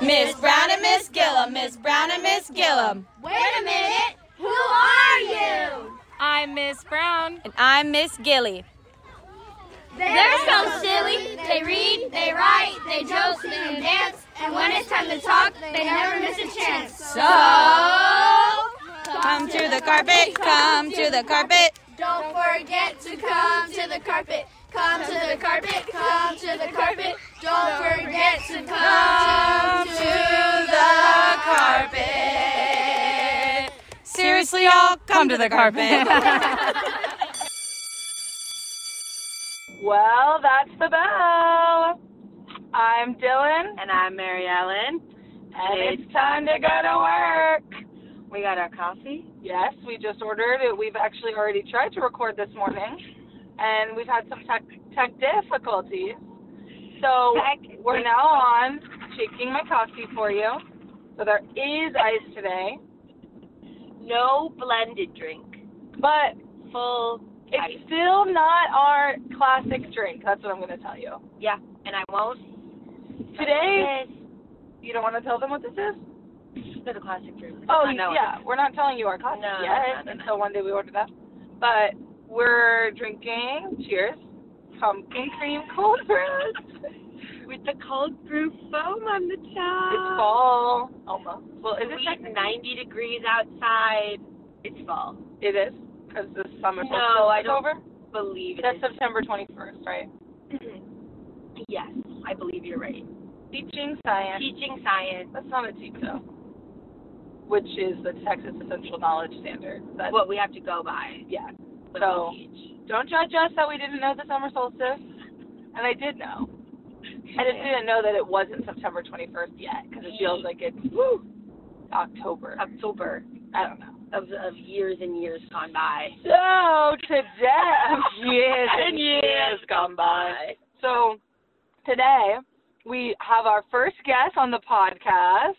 Miss Brown and Miss Gillam, Miss Brown and Miss Gillam. Wait a minute. Who are you? I'm Miss Brown. And I'm Miss Gilly. They're so silly. They read, they write, they joke, and dance. And when it's time to talk, they never miss a chance. So, Come to the carpet, come to the carpet. don't forget to come to the carpet. Come to the carpet, come to the carpet. Don't forget to come to the carpet. Seriously, y'all, come to the carpet. Well, that's the bell. I'm Dylan, And I'm Mary Ellen. and it's time to go to work. We got our coffee. Yes, we just ordered it. We've actually already tried to record this morning, and we've had some tech, tech difficulties. So we're now on shaking my coffee for you. So there is ice today, No blended drink. but Full it's ice. still not our classic drink. That's what I'm going to tell you. Yeah, and I won't. Today, you don't want to tell them what this is? For the classic drink. Oh, know yeah. We're not telling you our classic No, yet no, no, no. until one day we order that. But we're drinking, cheers, pumpkin cream cold brew. With the cold brew foam on the top. It's fall, almost. Well, is it technically? 90 degrees outside. It's fall. It is, because the summer No, I don't over. Believe That's it. September 21st, right? yes, I believe you're right. Teaching science. Teaching science. That's not a though. Which is the Texas Essential Knowledge Standard. That's What we have to go by. yeah. So-. Don't judge us that we didn't know the summer solstice. And I did know. I just didn't know that it wasn't September 21st yet because it feels like it's woo, October. October I don't know. of, of years and years gone by. So today, years and years gone by. So today we have our first guest on the podcast.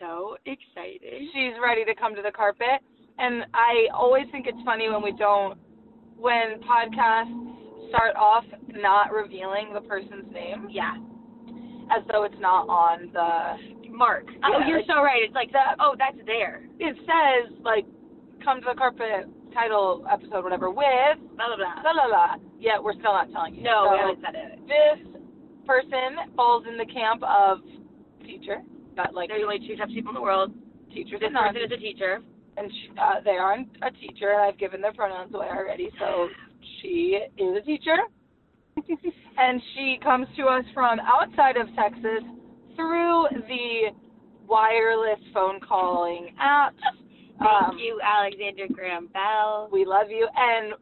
So exciting. She's ready to come to the carpet, and I always think it's funny when we don't, when podcasts start off not revealing the person's name, Yeah. as though it's not on the Mark. Oh, Yeah, you're like- so right. It's like that. Oh, that's there. it says like come to the carpet title episode whatever with Blah blah blah. la la la yet we're still not telling you No, so we haven't said it. this person falls in the camp of teacher but like There's only two types of people in the world. teachers This person is a teacher. And she, uh, they aren't a teacher and I've given their pronouns away already so she is a teacher and she comes to us from outside of Texas through the wireless phone calling apps Thank Um, you, Alexander Graham Bell. We love you. And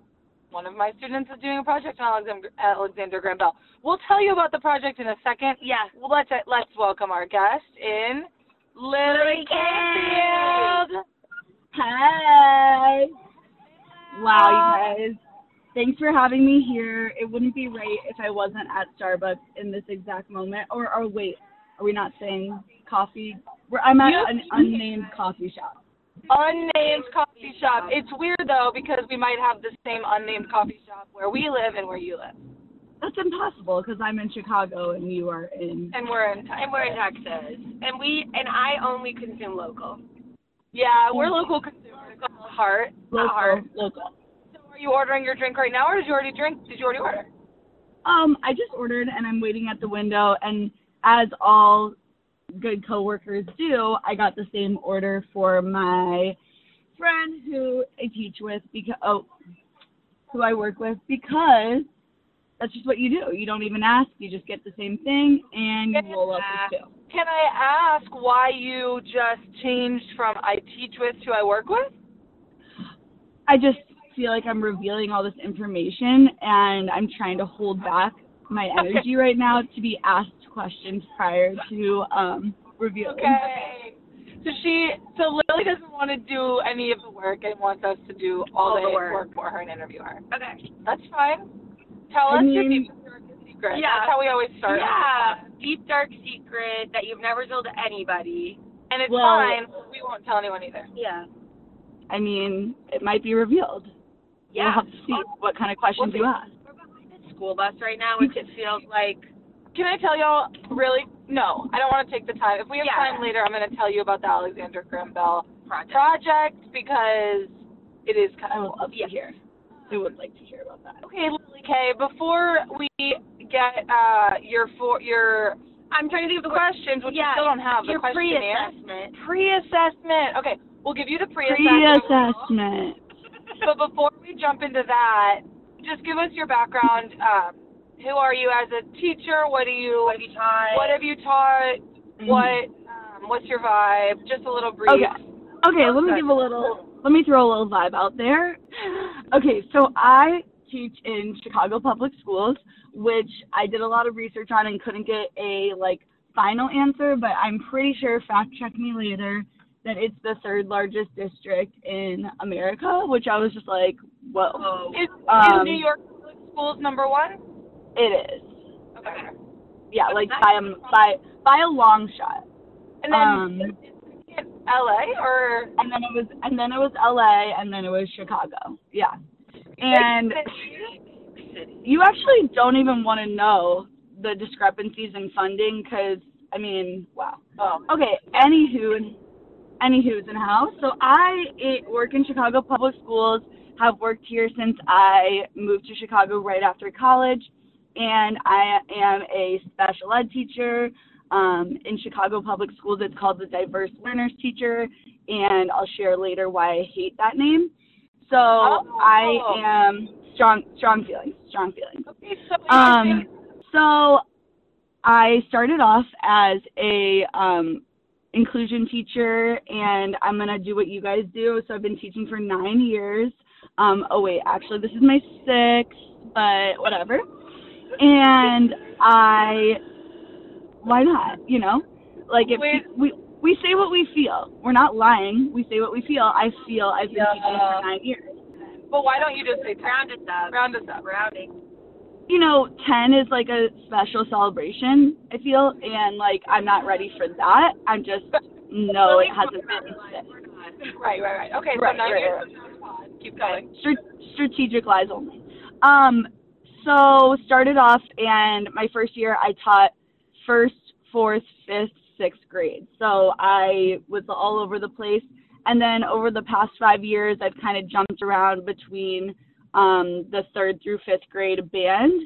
one of my students is doing a project on Alexander, Alexander Graham Bell. We'll tell you about the project in a second. Yeah. Let's let's welcome our guest in Lily Kanefield. Hi. Wow, you uh, guys. Thanks for having me here. It wouldn't be right if I wasn't at Starbucks in this exact moment. Or, or wait, are we not saying coffee? We're, I'm at an unnamed coffee shop. Unnamed coffee shop. It's weird though because we might have the same unnamed coffee shop where we live and where you live, That's impossible because I'm in Chicago and you are in. and we're in. And we're in Texas. And we and I only consume local. Yeah, we're local consumers. Heart, Local. heart. Local. So are you ordering your drink right now, or did you already drink? Did you already order? Um, I just ordered and I'm waiting at the window. And as all good coworkers do, I got the same order for my friend who I teach with because oh, who I work with because that's just what you do. You don't even ask. You just get the same thing and you roll up with two. Can I ask why you just changed from I teach with to I work with? I just feel like I'm revealing all this information and I'm trying to hold back my energy right now to be asked questions prior to um revealing. Okay. So she, so Lily doesn't want to do any of the work and wants us to do all, All the the work. work for her and interview her. Okay. That's fine. Tell I us your deepest darkest secret. Yeah. That's how we always start. Yeah. Deep dark secret that you've never told anybody. And it's Well- fine. We won't tell anyone either. Yeah. I mean, it might be revealed. Yeah. We'll have to see what kind of questions We'll you ask. We're behind the school bus right now, which it feels like can I tell y'all really? No, I don't want to take the time. If we have Yeah. time later, I'm going to tell you about the Alexander Graham Bell Project. project because it is kind I of would cool. love to hear. I would like to hear about that. Okay, Lily Kay, before we get uh, your for your I'm trying to think of the questions, which Yeah, we still don't have. The Your questionnaire. pre-assessment. Pre-assessment. Okay, we'll give you the pre-assessment. Pre-assessment. But before we jump into that, just give us your background. Um, who are you as a teacher? What do you What have you taught? What have you taught? What um, What's your vibe? Just a little brief. Okay. Okay, let me give a little, let me throw a little vibe out there. Okay, so I teach in Chicago Public Schools, which I did a lot of research on and couldn't get a like final answer, but I'm pretty sure, fact check me later, that it's the third largest district in America, which I was just like, whoa. Is, Um, is New York Public Schools number one? It is. Okay. Yeah, like by a, by, by a long shot. And then Um, LA or and then it was and then it was LA and then it was Chicago. Yeah. And you actually don't even want to know the discrepancies in funding because I mean, wow. oh, Okay, anywho, anywho's in house. So I eh, work in Chicago Public Schools. Have worked here since I moved to Chicago right after college, and I am a special ed teacher um, in Chicago Public Schools. It's called the Diverse Learners Teacher, and I'll share later why I hate that name. So I am strong, strong feelings, strong feelings. okay. So Um, so I started off as a um, inclusion teacher, and I'm gonna do what you guys do. So I've been teaching for nine years. Um, oh wait, actually, this is my sixth, but whatever. And I, why not? You know, like if we we say what we feel. We're not lying. We say what we feel. I feel I've been Yeah. teaching for nine years. But why don't you just say Round us up. round us up? Rounding. you know, 10 is like a special celebration, I feel, and like I'm not ready for that. I'm just, no, it hasn't been. Right, right, right. Okay, Right, so now right, you're right. keep going. Str- strategic lies only. Um, so started off, and my first year I taught first, fourth, fifth, sixth grade. So I was all over the place. And then over the past five years, I've kind of jumped around between um, the third through fifth grade band.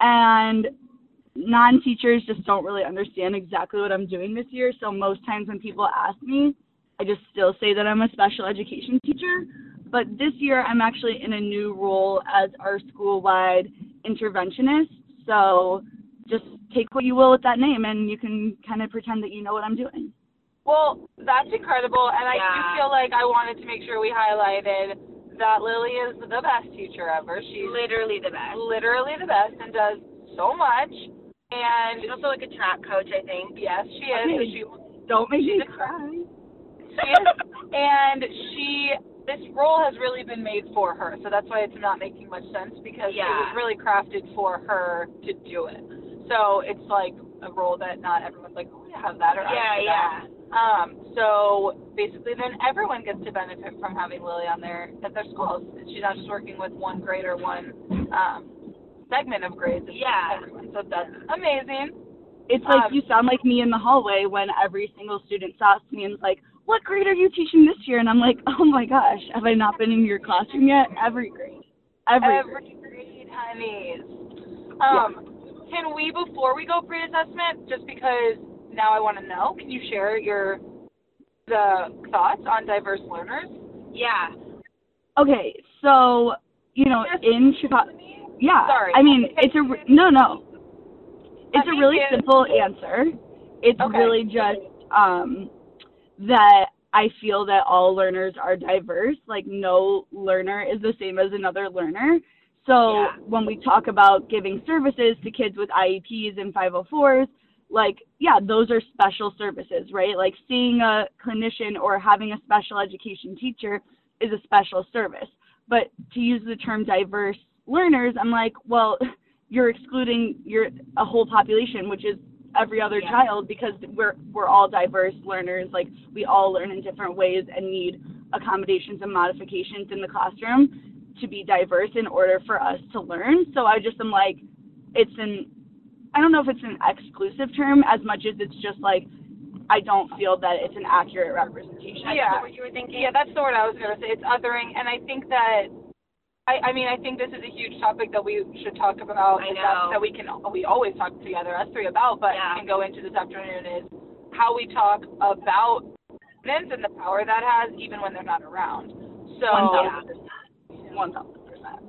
And non teachers just don't really understand exactly what I'm doing this year. So most times when people ask me, I just still say that I'm a special education teacher. But this year, I'm actually in a new role as our school wide interventionist. So just take what you will with that name, and you can kind of pretend that you know what I'm doing. Well, that's incredible, and I Yeah. do feel like I wanted to make sure we highlighted that Lily is the best teacher ever. She's Literally the best. literally the best and does so much. And She's also like a track coach, I think. yes, she is. Okay. she Don't make me a- cry. She is, and she this role has really been made for her, so that's why it's not making much sense because it was really crafted for her to do it. So it's like a role that not everyone's like, oh, I have that or I Yeah, have yeah. that. Um, so basically, then everyone gets to benefit from having Lily on their at their schools. She's not just working with one grade or one um, segment of grades. It's Yeah. everyone. So that's amazing. It's like Um, you sound like me in the hallway when every single student stops me and is like, "What grade are you teaching this year?" And I'm like, "Oh my gosh, have I not been in your classroom yet? Every grade, every, Every grade, honeys. Um, can we before we go pre-assessment, just because now I want to know, can you share your the thoughts on diverse learners? Yeah. Okay, so you know, Yes. in Chicago, yeah. Sorry. I mean, it's a re- no, no. It's a really simple answer. It's Okay. really just um, that I feel that all learners are diverse. Like no learner is the same as another learner. So Yeah. when we talk about giving services to kids with IEPs and 504s, like yeah, those are special services, right? Like seeing a clinician or having a special education teacher is a special service. But to use the term diverse learners, I'm like, well, you're excluding your a whole population, which is every other Yeah. child, because we're we're all diverse learners. Like we all learn in different ways and need accommodations and modifications in the classroom to be diverse in order for us to learn. So I just am like, it's an I don't know if it's an exclusive term as much as it's just like I don't feel that it's an accurate representation. Yeah. What you were thinking? Yeah, that's the word I was going to say. It's othering, and I think that. I, I mean, I think this is a huge topic that we should talk about. I know. That, that we can we always talk together, us three, about, but Yeah. can go into this afternoon is how we talk about students and the power that has, even when they're not around. So One thousand percent. One thousand percent.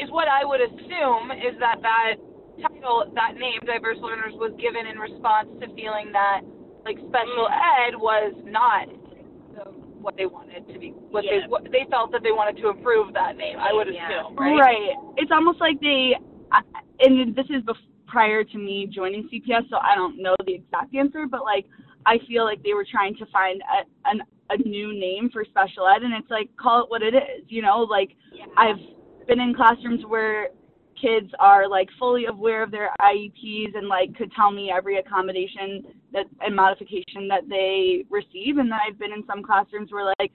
is what I would assume is that that title, that name, diverse learners, was given in response to feeling that like special mm. ed was not the, what they wanted to be. What Yeah. they what they felt that they wanted to improve that name. I would assume, Yeah. assume, right? Right. It's almost like they, and this is bef- prior to me joining CPS, so I don't know the exact answer, but like I feel like they were trying to find a, an, a new name for special ed, and it's like call it what it is, you know. Like Yeah. I've been in classrooms where kids are like fully aware of their IEPs and like could tell me every accommodation that and modification that they receive, and then I've been in some classrooms where like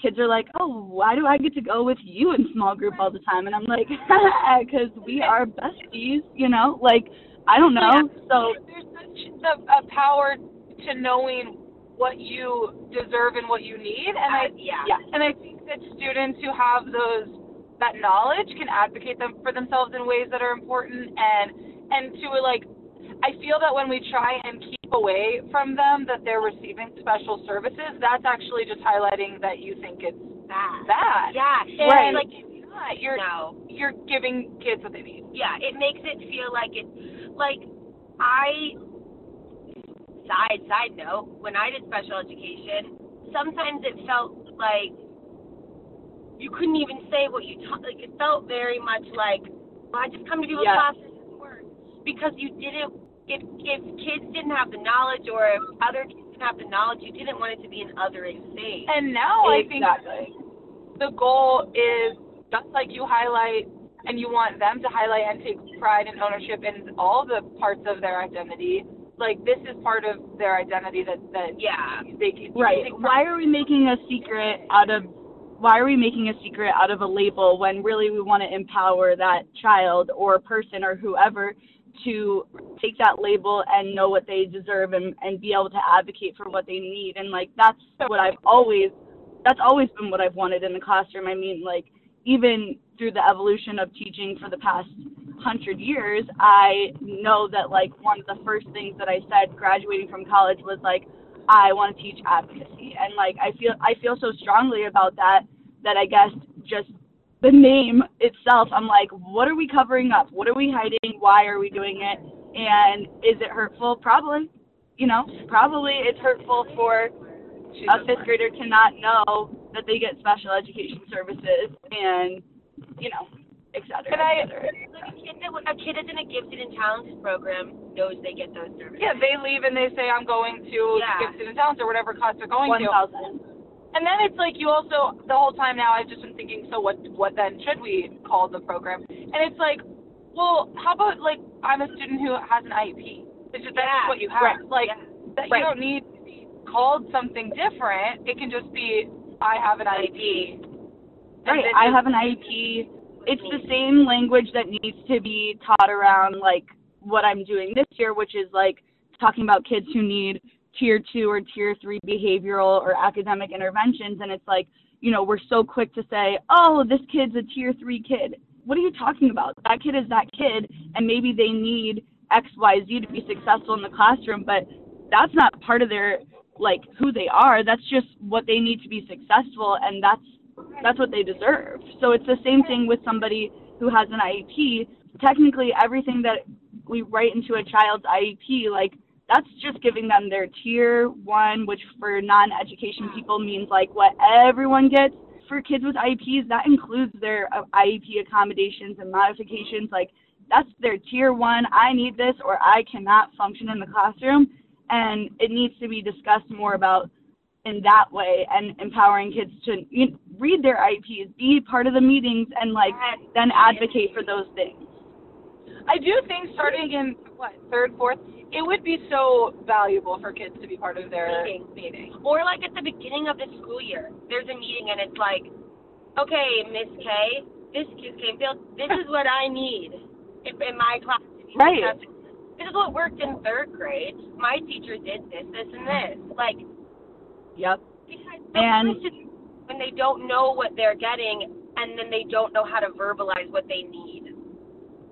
kids are like, oh, why do I get to go with you in small group all the time? And I'm like, because we are besties, you know? Like, I don't know. So, There's such the a power to knowing what you deserve and what you need, and I yeah. yeah. And I think that students who have those that knowledge can advocate them for themselves in ways that are important and and to like I feel that when we try and keep away from them that they're receiving special services, that's actually just highlighting that you think it's Bad. bad. Yeah. And Right. Like it's not. You're no. you're giving kids what they need. yeah, it makes it feel like it's like I side side note, when I did special education, sometimes it felt like you couldn't even say what you taught like it felt very much like well, I just come to people's Yeah. classes and work because you didn't if if kids didn't have the knowledge or if other kids didn't have the knowledge, you didn't want it to be an othering thing. And now I think the goal is just like you highlight and you want them to highlight and take pride and ownership in all the parts of their identity. Like this is part of their identity that that Yeah. they can Right. Why are we making a secret out of why are we making a secret out of a label when really we want to empower that child or person or whoever to take that label and know what they deserve and, and be able to advocate for what they need and like that's what I've always that's always been what I've wanted in the classroom. I mean like even through the evolution of teaching for the past hundred years, I know that like one of the first things that I said graduating from college was like I want to teach advocacy, and like I feel I feel so strongly about that that I guess just the name itself, I'm like, what are we covering up? What are we hiding? Why are we doing it? And is it hurtful? Probably. You know, probably it's hurtful for a fifth grader to not know that they get special education services and you know, et cetera. Can I- et cetera. Like a kid that a kid that's in a gifted and talented program knows they get those services. Yeah, they leave and they say I'm going to Yeah. Gibson and talented or whatever class they're going One to. thousand. And then it's like you also the whole time now I've just been thinking, so what what then should we call the program? And it's like, well, how about like I'm a student who has an IEP. It's just that's Yeah. what you have. Right. Like Yeah. that Right. you don't need to be called something different. It can just be I have an IEP. And Right. I have an IEP. It's the same language that needs to be taught around like what I'm doing this year, which is like talking about kids who need tier two or tier three behavioral or academic interventions. And it's like, you know, we're so quick to say, oh, this kid's a tier three kid. What are you talking about? That kid is that kid, and maybe they need X, Y, Z to be successful in the classroom, but that's not part of their like who they are. That's just what they need to be successful, and that's that's what they deserve. So it's the same thing with somebody who has an IEP. Technically, everything that we write into a child's IEP, like that's just giving them their tier one, which for non-education people means like what everyone gets. For kids with IEPs, that includes their uh, IEP accommodations and modifications. Like that's their tier one. I need this, or I cannot function in the classroom, and it needs to be discussed more about in that way and empowering kids to you know, read their IEPs, be part of the meetings, and like then advocate for those things. I do think starting in what third, fourth, it would be so valuable for kids to be part of their Meeting. meeting. Or like at the beginning of the school year, there's a meeting and it's like, okay, Miss K, this Miss Kanefield, this is what I need if in my class Right. this is what worked in third grade. My teacher did this, this, and this. Like, Yep. sometimes And- when they don't know what they're getting, and then they don't know how to verbalize what they need.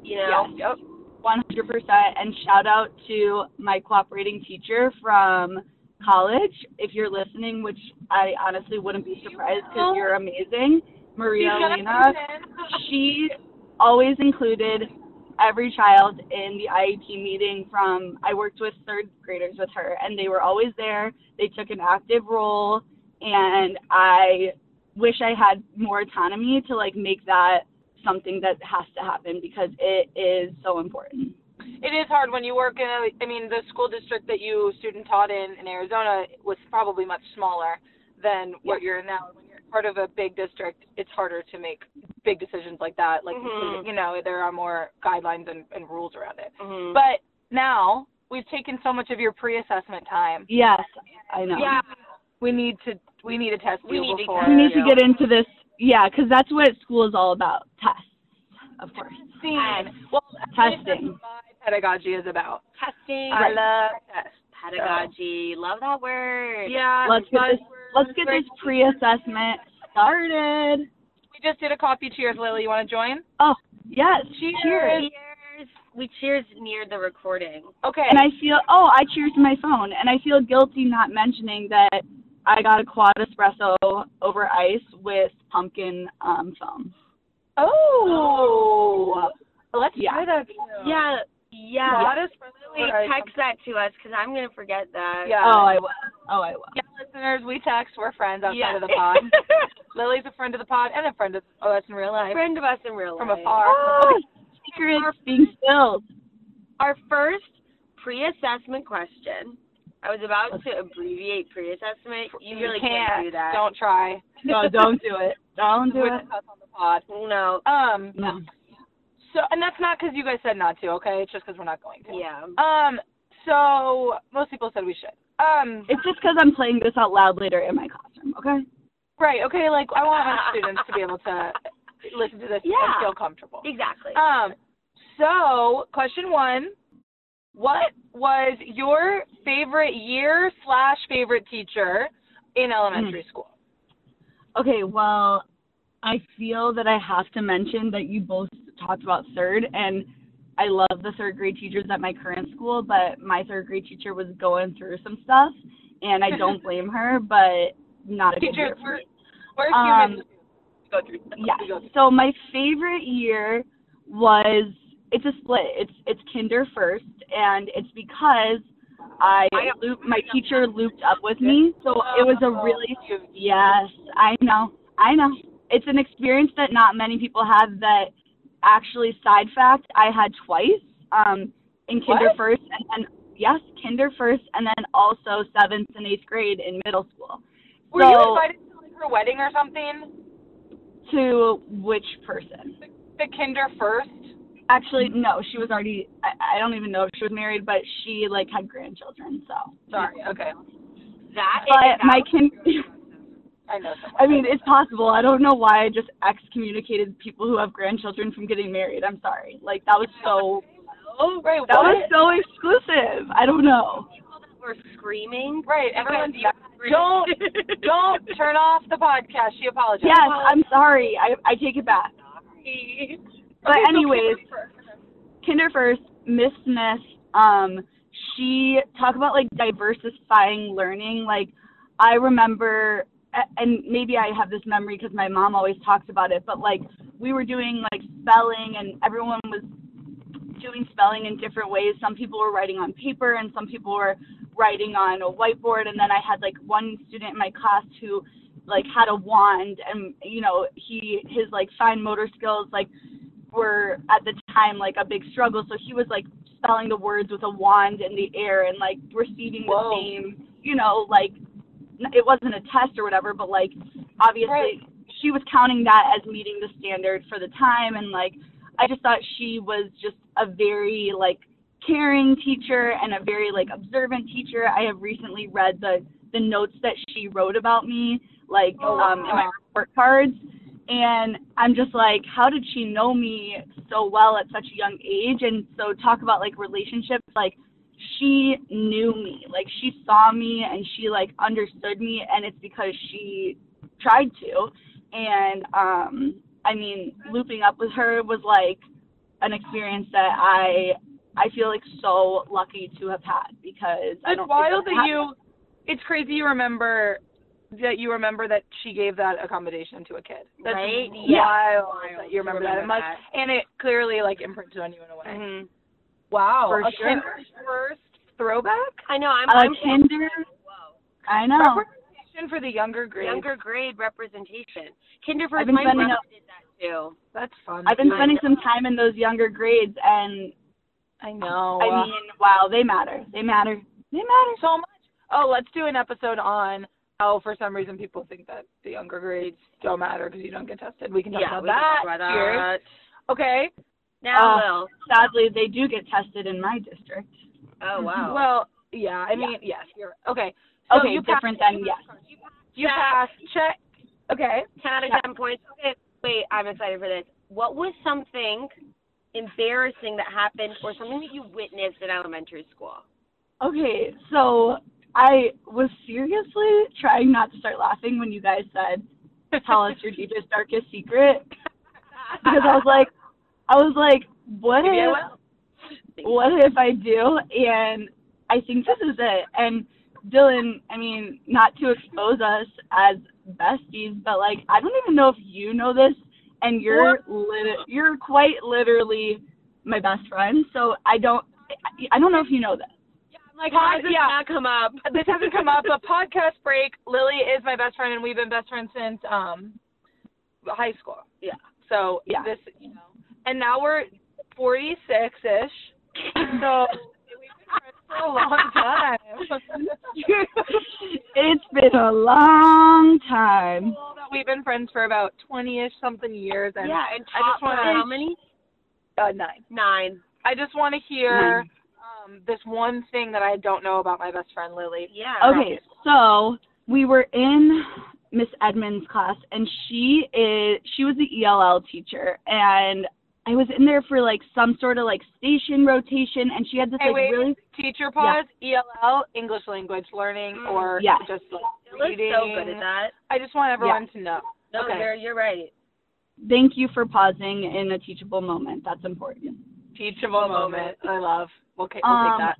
You know? Yes. Yep. 100%. And shout out to my cooperating teacher from college. If you're listening, which I honestly wouldn't be surprised because you're amazing, Maria She's gonna Lena. listen. She always included every child in the IEP meeting from I worked with third graders with her and they were always there. They took an active role and I wish I had more autonomy to like make that something that has to happen because it is so important. It is hard when you work in a. I mean, the school district that you student taught in in Arizona was probably much smaller than what you're in now. When you're part of a big district, it's harder to make big decisions like that. Like Mhm. you know, there are more guidelines and, and rules around it. Mm-hmm. But now we've taken so much of your pre-assessment time. Yes, I know. yeah, We need to. We need to test We you need to before. test We need to get into this. Yeah, because that's what school is all about. Tests, of course. Scene. Yes. Well, Testing. my pedagogy is about. testing. I love tests. pedagogy. Love that word. Yeah. Let's get this. buzzwords, Let's get this pre-assessment started. We just did a coffee cheers, Lily. You want to join? Oh, yes. Cheers. Cheers. Cheers. We cheers near the recording. Okay. And I feel, oh, I cheers to my phone, and I feel guilty not mentioning that I got a quad espresso over ice with pumpkin um, foam. oh. Let's Yeah. try that. Yeah, yeah. What is for Lily, Lily? text that to us because I'm gonna forget that. Yeah. Oh, I will. Oh, I will. Yeah, listeners, we text. We're friends outside Yeah. of the pod. Lily's a friend of the pod and a friend of oh, that's in real life Friend of us in real from life. From afar. Oh, secrets being spilled. Our first pre-assessment question. I was about to abbreviate pre-assessment. You really can't, do that. Don't try. No, don't do it. Don't do it. on the pod. No. Um. No. So, and that's not because you guys said not to. Okay, it's just because we're not going to. Yeah. Um. So most people said we should. Um. It's just because I'm playing this out loud later in my classroom, okay? Right. Okay. Like I want my students to be able to listen to this Yeah. and feel comfortable. Exactly. Um, so question one, what was your favorite year slash favorite teacher in elementary school? Okay, well, I feel that I have to mention that you both talked about third, and I love the third grade teachers at my current school, but my third grade teacher was going through some stuff, and I don't blame her, but not a good year for were me. where's Um, human go through Yeah. we go through. So my favorite year was it's a split. It's it's kinder first, and it's because I loop, my teacher looped up with me, so it was a really yes. I know, I know. It's an experience that not many people have. That actually, side fact, I had twice. Um, in kinder What? first, and then yes, kinder first, and then also seventh and eighth grade in middle school. Were you invited to like her wedding or something? to which person? The kinder first? Actually, no, she was already. I, I don't even know if she was married, but she like had grandchildren. So Sorry, okay. That. but my kin. I know. I mean, it's possible. I don't know why I just excommunicated people who have grandchildren from getting married. I'm sorry. Like that was so. Oh, right, That what? was so exclusive. I don't know. we're screaming. Right, everyone's don't don't turn off the podcast. She apologized. Yes, I'm sorry. I I take it back. But Okay, anyways, kinder first. Kinder First, Miss Smith, um, she talked about like diversifying learning. Like I remember, and maybe I have this memory because my mom always talks about it. But like we were doing like spelling, and everyone was doing spelling in different ways. Some people were writing on paper, and some people were writing on a whiteboard. And then I had like one student in my class who like had a wand, and you know he his like fine motor skills like were at the time like a big struggle. So he was like spelling the words with a wand in the air and like receiving Whoa. the same, you know, like it wasn't a test or whatever, but like obviously Right. she was counting that as meeting the standard for the time and like I just thought she was just a very like caring teacher and a very like observant teacher. I have recently read the the notes that she wrote about me like Oh, um in my report cards and I'm just like, how did she know me so well at such a young age? And so talk about like relationships, like she knew me, like she saw me and she like understood me, and it's because she tried to. And um, I mean, looping up with her was like an experience that I I feel like so lucky to have had because I It's don't wild think that I've you. It's crazy you remember that you remember that she gave that accommodation to a kid. That's Right? wild Yeah. that you remember, that. It remember must, that. and it clearly like imprinted on you in a way. Mhm. Wow. For a sure. Kinder first throwback. I know. I'm. had. I'm a Kinder. I know. Representation for the younger grade. younger grade representation. Kinder I've first. been My spending brother a- did that too. That's fun. I've been I spending know. some time in those younger grades, and I know. I mean, wow, they matter. They matter. They matter. so much. Oh, let's do an episode on how for some reason people think that the younger grades don't matter because you don't get tested. We can talk yeah, about we that. can talk about here. that. Okay. Now, Uh. Sadly, they do get tested in my district. Oh wow. Well, yeah. I mean, yes. You're okay. So Okay, you different passed, than yes. You Check. passed. Check. Okay. ten out of yeah. ten points. Okay. Wait, I'm excited for this. What was something embarrassing that happened, or something that you witnessed in elementary school? Okay, so I was seriously trying not to start laughing when you guys said, "Tell us your deepest, darkest secret," because I was like, I was like, what Maybe if, what if I do? And I think this is it. And Dylan, I mean, not to expose us as besties, but like, I don't even know if you know this, and you're lit- you're quite literally my best friend. So I don't, I don't know if you know this. Yeah, like, How does yeah. not come up? this hasn't come up. A podcast break. Lily is my best friend, and we've been best friends since um high school. Yeah. So Yeah. this, you know, and now we're forty six ish. So we've been friends for a long time. it's been a long time. we've been friends for about twenty ish something years, and yeah, and I just wanna- how many? uh, nine. Nine. I just want to hear um this one thing that I don't know about my best friend Lily. Yeah. Okay, so we were in Miss Edmonds' class, and she is she was the ELL teacher, and I was in there for like some sort of like station rotation, and she had this Hey, like wait. really Teacher pause. ELL English language learning Mm. or Yeah. just like Lily's reading. so good at that. I just want everyone to know. No, Okay. you're you're right. thank you for pausing in a teachable moment. That's important. Teachable moment. I love. We'll, ca- we'll Um, take that.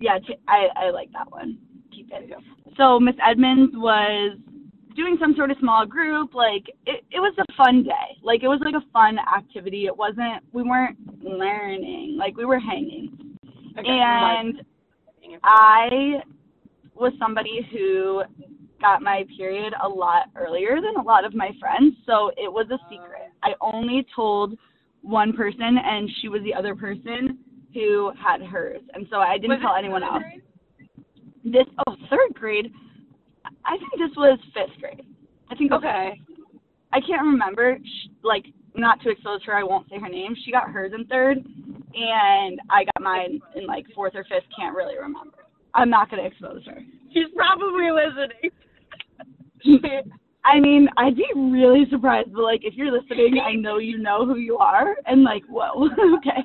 Yeah, t- I I like that one. Keep it. So Miss Edmonds was doing some sort of small group. Like it, it was a fun day. Like it was like a fun activity. It wasn't. We weren't learning. Like we were hanging. Okay. And I was somebody who got my period a lot earlier than a lot of my friends, so it was a secret. I only told one person, and she was the other person who had hers, and so I didn't Was tell anyone else. grade? This oh third grade, I think this was fifth grade. I think Okay. I can't remember. Sh like, not to expose her, I won't say her name. She got hers in third, and I got mine in like fourth or fifth. Can't really remember. I'm not gonna expose her. She's probably listening. I mean, I'd be really surprised, but like, if you're listening, I know you know who you are, and like, whoa, okay.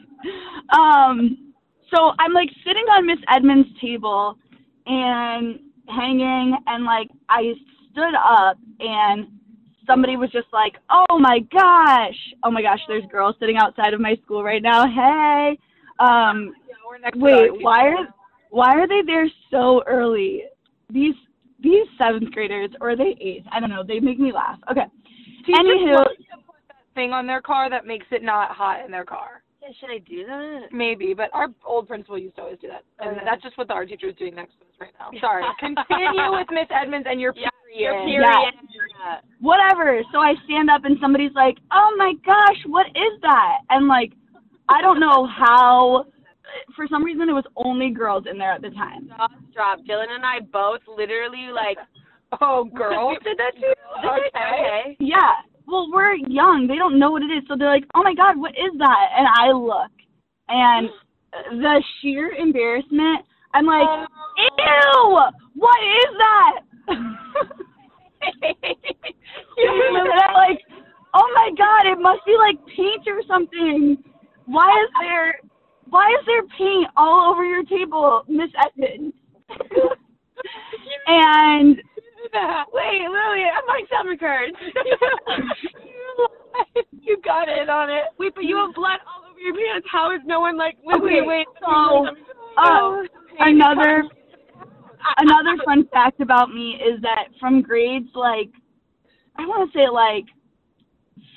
Um, so I'm like sitting on Miss Edmonds' table and hanging, and like, I stood up, and somebody was just like, oh my gosh, oh my gosh, there's girls sitting outside of my school right now. Hey, um, Yeah, we're next to Wait, why are why are they there so early? These these seventh graders or are they eighth? I don't know. They make me laugh. Okay. Teachers Anywho, put that thing on their car that makes it not hot in their car. Yeah, should I do that? Maybe, but our old principal used to always do that, and yeah. that's just what the art teacher is doing next to us right now. Sorry. Continue with Miss Edmonds and your Yeah, period. Your Yeah. period. Yeah. whatever. So I stand up and somebody's like, "Oh my gosh, what is that?" And like, I don't know how. For some reason, it was only girls in there at the time. Jaws dropped. Dylan and I both literally like. Oh, girls did that too. Okay. okay. Yeah. Well, we're young. They don't know what it is, so they're like, "Oh my god, what is that?" And I look, and the sheer embarrassment. I'm like, Ew! What is that? and I'm like, oh my god, it must be like paint or something. Why is there why is there paint all over your table, Miss Edmond? and Wait, Lily, I'm like summer cards. you got it on it. Wait, but you have blood all over your pants. How is no one like, Lily, Okay, wait, so, uh, another another fun fact about me is that from grades like I want to say like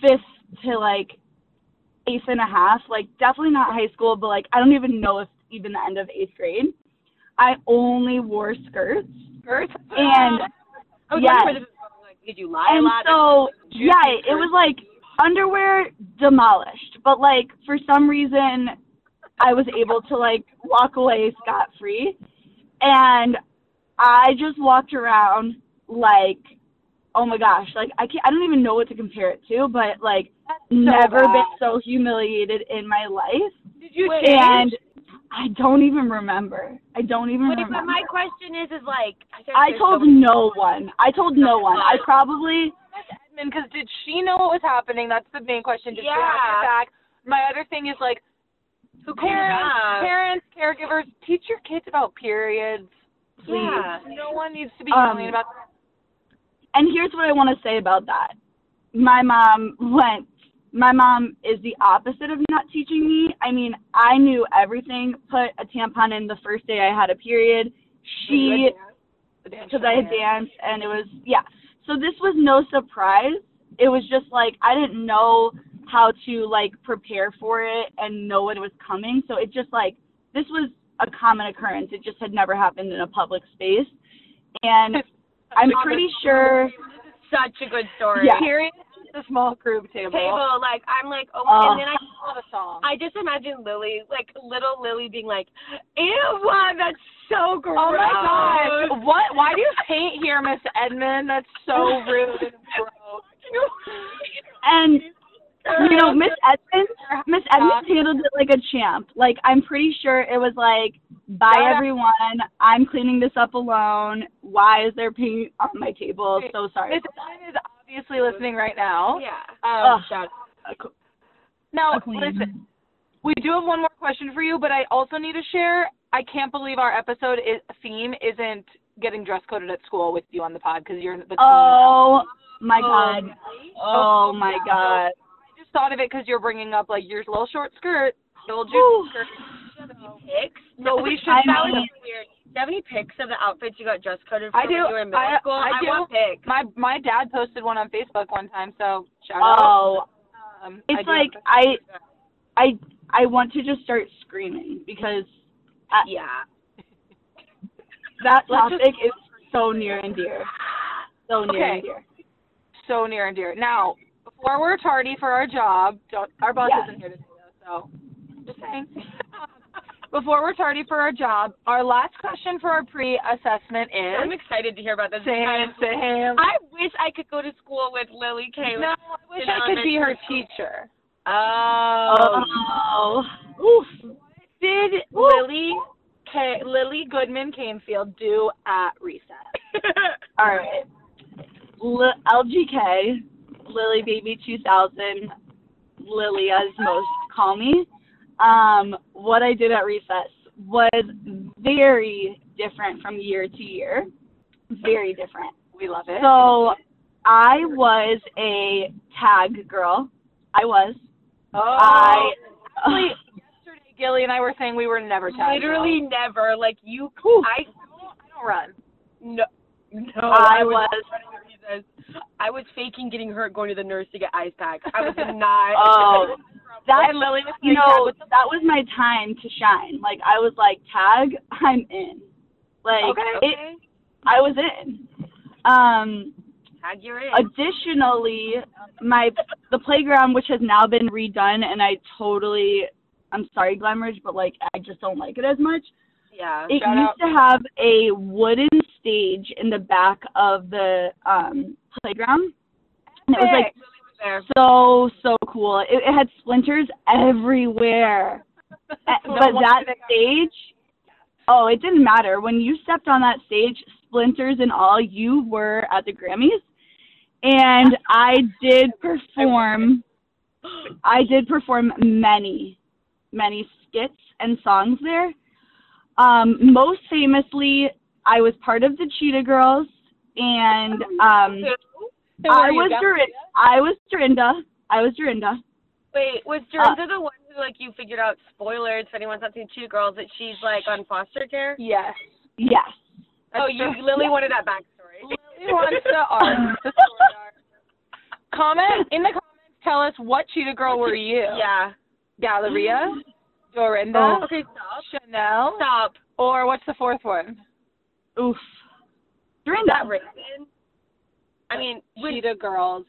fifth to like eighth and a half, like definitely not high school, but like I don't even know if even the end of eighth grade, I only wore skirts Skirts. and Oh, I was yes. wondering where this was. Like, did you lie a and lot? so yeah, it was like underwear demolished, but like for some reason I was able to like walk away scot free, and I just walked around like, oh my gosh, like I can't, I don't even know what to compare it to, but like never bad. been so humiliated in my life, Did you change? and I don't even remember. I don't even Wait, remember. but my question is, is like, I told no one. I told no one. I probably because did she know what was happening? That's the main question. Did she have Yeah. your back? My other thing is like, Who parents, up? parents, caregivers, teach your kids about periods. Please. Yeah. No one needs to be Um, yelling about. and here's what I want to say about that. My mom went. My mom is the opposite of not teaching me. I mean, I knew everything. Put a tampon in the first day I had a period. She, because I had danced, and it was yeah. So this was no surprise. It was just like I didn't know how to like prepare for it and know when it was coming. So it just like this was a common occurrence. It just had never happened in a public space, and I'm pretty sure. Such a good story. Yeah. Period. The small group table. Table, like, I'm like, oh, Uh, and then I Love a song. I just imagine Lily, like little Lily, being like, "Ew, that's so gross." Oh my gosh! What? Why do you paint here, Miss Edmond? That's so rude and gross. And you know, Miss Edmonds, Miss Edmonds handled it like a champ. Like I'm pretty sure it was like, bye everyone, I'm cleaning this up alone. Why is there paint on my table? So sorry. Edmond is obviously listening right now. Yeah. Um, Ugh. Shout. now, listen, we do have one more question for you, but I also need to share. I can't believe our episode is, theme isn't getting dress coded at school with you on the pod because you're the queen. Oh my Oh, god. Oh my god. I just thought of it because you're bringing up like your little short skirt, little Whew. juicy skirt. Pics? So we should. I That mean- was weird. Do you have any pics of the outfits you got dress coded for I do. when you were in middle I- school? I do. want pics. my my dad posted one on Facebook one time, so shout out. Oh, Um, it's do like I, I, I want to just start screaming because I, Yeah. that Let's just- topic is so near and dear. So near Okay. and dear. so near and dear. Now, before we're tardy for our job, don't, our boss Yes. isn't here today though, so just saying. Before we're tardy for our job, our last question for our pre-assessment is. I'm excited to hear about this. Sam, Sam. I wish I could go to school with Lily Kay. No, I wish I could be her teacher. Oh. Oh. Oof. Did Lily K, Lily Goodman Kanefield do at recess? All right. L- LGK, Lily Baby 2000, Lily as most call me. Um, what I did at recess was very different from year to year. Very different. We love it. So I was a tag girl. I was. oh, I. Actually, yesterday Gilly and I were saying we were never tagged. Literally never. Like you. Whew. I I don't run. no. No. I was. was. I was faking getting hurt going to the nurse to get ice packs. I was not. Oh, that's and Lily was you know that was my time to shine. Like I was like tag, I'm in. Like Okay. it, I was in. Um, Tag you're in. additionally, my the playground which has now been redone, and I totally, I'm sorry, Glamridge, but like I just don't like it as much. yeah. It used to have a wooden stage in the back of the um playground, and it was like There. so so cool. It, it had splinters everywhere. Uh, but that stage, oh, it didn't matter. When you stepped on that stage, splinters and all, you were at the Grammys. and I did perform. I did perform many, many skits and songs there. Um, most famously, I was part of the Cheetah Girls, and um, Who are I was Gal- Dorin- I was Dorinda. I was Dorinda. Wait, was uh, Dorinda the one who like you figured out spoilers if anyone's not seen Two Girls that she's like on foster care? Yes. Yes. Oh, you Lily wanted that backstory. Lily wants the art, the arc. Comment in the comments. Tell us what cheetah girl were you? Yeah. Galleria, Dorinda, Oh. Okay, stop. Chanel, Stop. or what's the fourth one? Oof. Is Dorinda. that Raven? I mean, when, Cheetah girls'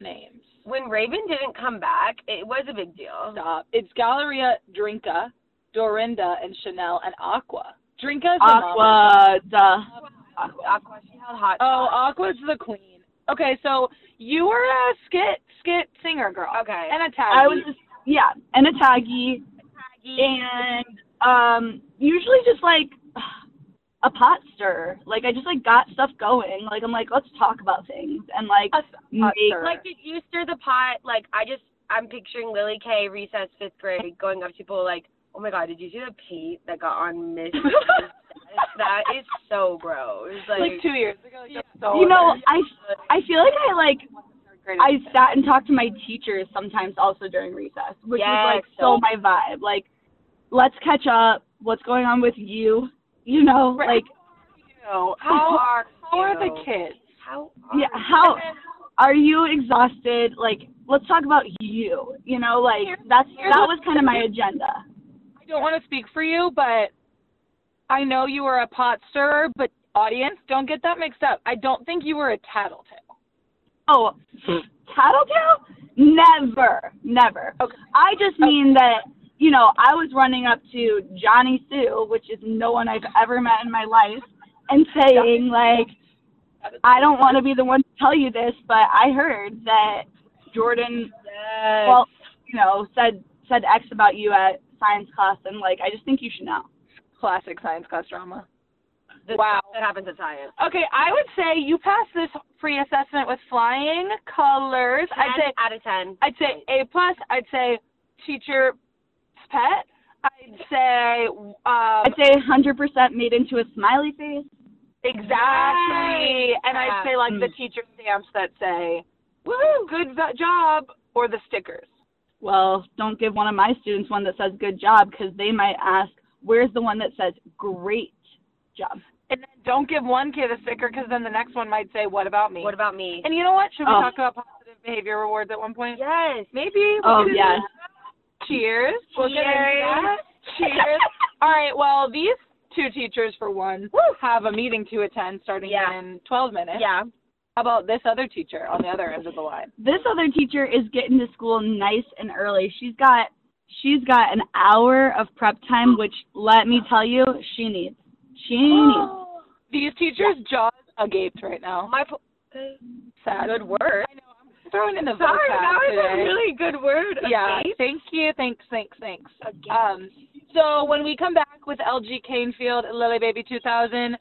names. when Raven didn't come back, it was a big deal. Stop. It's Galleria, Drinka, Dorinda, and Chanel, and Aqua. Drinka's the. Aqua. Duh. Aqua, Aqua, she held hot. Oh, Aqua's the queen. Okay, so you were a skit skit singer girl. Okay. And a taggy. I was just yeah, and a taggy, and um, usually just like a pot stir. Like I just like got stuff going. Like I'm like let's talk about things and like A make stirrer. Like, did you stir the pot? Like, I just, I'm picturing Lily K, recess, fifth grade, going up to people like, oh my god, did you see the paint that got on Miss? that is so gross. Like, like two years ago. Like, that's so you know embarrassing. I I feel like I like I sat and talked to my teachers sometimes also during recess, which was like so so- my vibe. Like let's catch up. What's going on with you? You know, Right. like know, how are how are the kids? How are yeah, you? how are you exhausted? Like let's talk about you. You know, like that's here's that was kind of my agenda. I don't want to speak for you, but I know you were a pot stirrer, but audience, don't get that mixed up. I don't think you were a tattletale. Oh, hmm. tattletale? Never, never. Okay. I just mean that, you know, I was running up to Johnny Sue, which is no one I've ever met in my life, and saying, like, I don't want to be the one to tell you this, but I heard that Jordan, Yes. well, you know, said said X about you at science class, and like, I just think you should know. Classic science class drama. This- wow. That happens at science. Okay, I would say you passed this free assessment with flying colors. I'd say out of 10. I'd say A plus. I'd say teacher pet. I'd say um, I'd say 100% made into a smiley face. exactly, and I'd say like the Mm. teacher stamps that say "Woo, good job," or the stickers. Well, don't give one of my students one that says good job because they might ask, where's the one that says great job? And then don't give one kid a sticker because then the next one might say, "What about me?" What about me? and you know what? Should we Oh. talk about positive behavior rewards at one point? Yes, maybe. Oh, We'll do yes. that. Cheers. We'll Cheers. Cheers. All right. Well, these two teachers, for one, have a meeting to attend starting Yeah. in 12 minutes. Yeah. How about this other teacher on the other end of the line? This other teacher is getting to school nice and early. She's got she's got an hour of prep time, which let me tell you, she needs. She needs. These teachers' jaws agape right now. My po- Sad. good word. I know. In the Sorry, that was today. a really good word. Yeah. Thank you. Thanks. Thanks. Thanks. Agape. Um. So when we come back with LG Kanefield, Lily Baby 2000,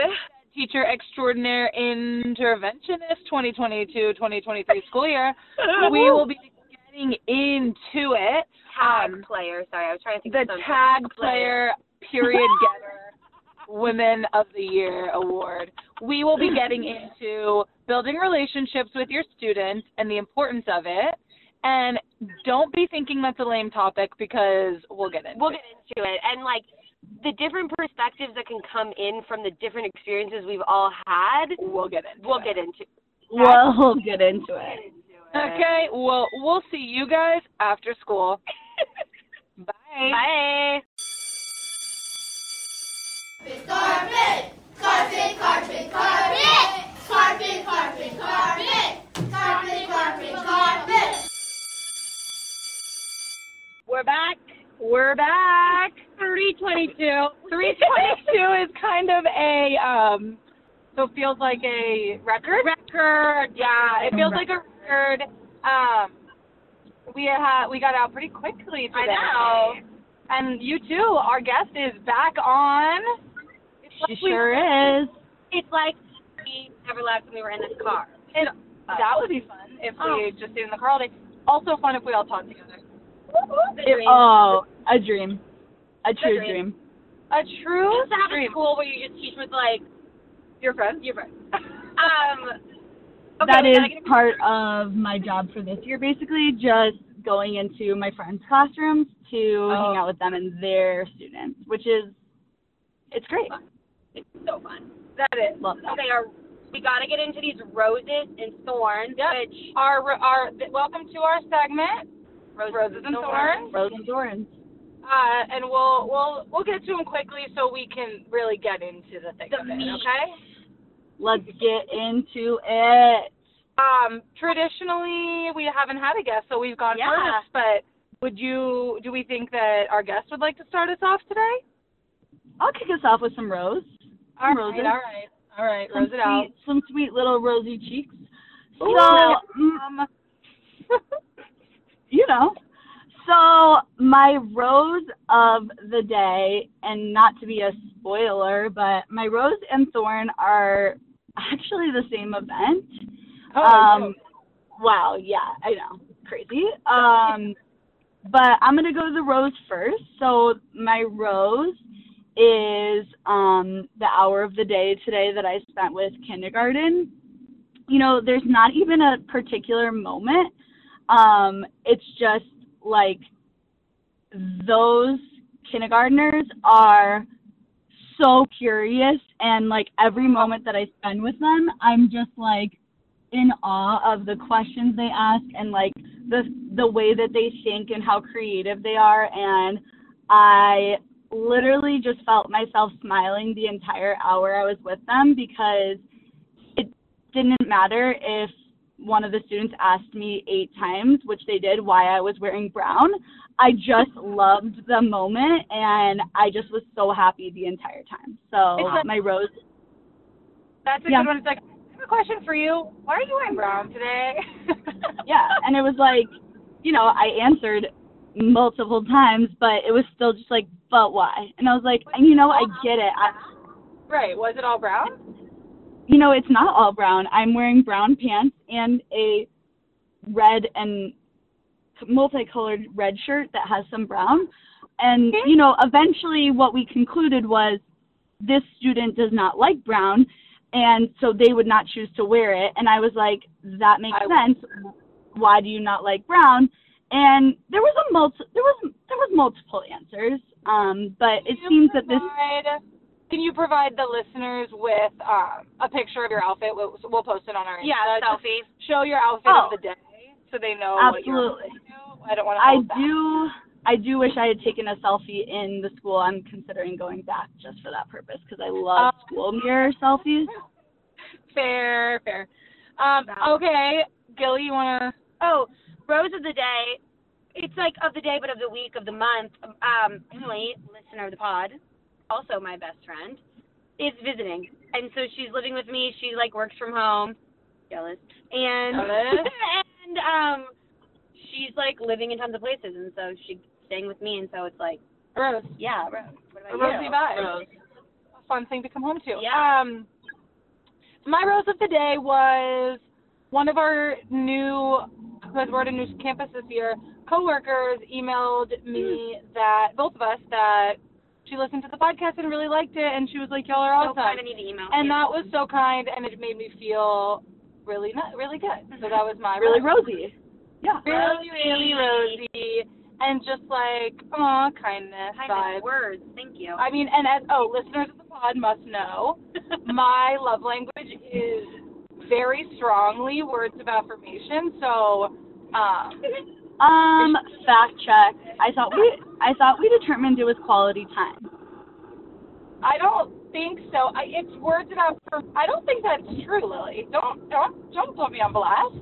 teacher extraordinaire interventionist 2022-2023 school year, we will be getting into it. tag Um, player. Sorry, I was trying to think the tag player period getter women of the year award we will be getting into building relationships with your students and the importance of it and don't be thinking that's a lame topic because we'll get into We'll it. get into it. And like the different perspectives that can come in from the different experiences we've all had, we'll get into we'll it. get into. We'll get into it. okay well we'll see you guys after school bye Bye. Carpet, carpet, carpet, carpet, carpet, carpet, carpet, carpet, carpet, carpet. We're back. We're back. 322. 322 is kind of a um so it feels like a record. Record. Yeah, it feels like a record. Um we had we got out pretty quickly today. I know. And you too, our guest is back on. She we- sure is. It's like we never left when we were in this car. It that would be fun if Oh. we just stayed in the car all day. Also fun if we all talked together. It- oh, a dream, a true dream. dream. A true Just to have a dream. school where you just teach with like Your friends? your friends. Um. Okay, that is part of my job for this year. Basically, just going into my friends' classrooms to Oh. hang out with them and their students, which is it's great. It's so fun. That is. Love that. Okay, our, we gotta get into these roses and thorns, Yep. which Our our welcome to our segment, Roses and Thorns. Roses and thorns. Uh, and we'll we'll we'll get to them quickly so we can really get into the thing The of it. meat. Okay. Let's get into it. Um, traditionally we haven't had a guest, so we've gone Yeah. first. But would you? Do we think that our guest would like to start us off today? I'll kick us off with some rose. All right, all right, all right. Some Rose it out. sweet, some sweet little rosy cheeks. So, mm, Um, you know. So my rose of the day, and not to be a spoiler, but my rose and thorn are actually the same event. oh, um, wow, yeah, I know, crazy. Um, but I'm gonna go to the rose first. So my rose is um the hour of the day today that I spent with kindergarten. You know, there's not even a particular moment. Um, it's just like those kindergartners are so curious and like every moment that I spend with them, I'm just like in awe of the questions they ask and like the the way that they think and how creative they are and I literally just felt myself smiling the entire hour I was with them because it didn't matter if one of the students asked me eight times, which they did, why I was wearing brown. I just loved the moment and I just was so happy the entire time. So like- my rose That's a Yeah. good one. It's like, I have a question for you. Why are you wearing brown today? yeah, and it was like, you know, I answered multiple times, but it was still just like, but why? And I was like, you know, I get it. I, right. Was it all brown? you know, it's not all brown. I'm wearing brown pants and a red and multicolored red shirt that has some brown. And, Okay. you know, eventually what we concluded was this student does not like brown, and so they would not choose to wear it. And I was like, that makes I- sense. Why do you not like brown? And there was a multi- there was there was multiple answers. Um, but it Can you seems that this Can you provide the listeners with um, a picture of your outfit? We'll, we'll post it on our yeah, Insta. Selfie. Show your outfit Oh. of the day so they know what you're Absolutely. I don't want to. I back. do. I do wish I had taken a selfie in the school. I'm considering going back just for that purpose because I love Uh, school mirror selfies. Fair, fair. Um, okay, Gilly, you wanna? Oh, rose of the day. It's like of the day, but of the week, of the month. Um, Emily, listener of the pod, also my best friend, is visiting, and so she's living with me. She like works from home. Jealous. And and um, she's like living in tons of places, and so she's staying with me, and so it's like, Rose. yeah, rose. What A about you? vibe. A fun thing to come home to. Yeah. Um, my rose of the day was one of our new, because we're at a new campus this year, coworkers emailed me that, both of us, that she listened to the podcast and really liked it, and she was like, y'all are So awesome. kind of need to email. and me. that was so kind, and it made me feel really, not, really good. So that was my Really rose. rosy. Yeah. Really, really rosy. And just like, aw, kindness kind vibes. words. Thank you. I mean, and as oh, listeners of the pod must know, my love language is very strongly words of affirmation. So, um, Um, fact check. I thought we I thought we determined it was quality time. I don't think so. I, it's words of affirmation. I don't think that's true, Lily. Don't don't don't put me on blast.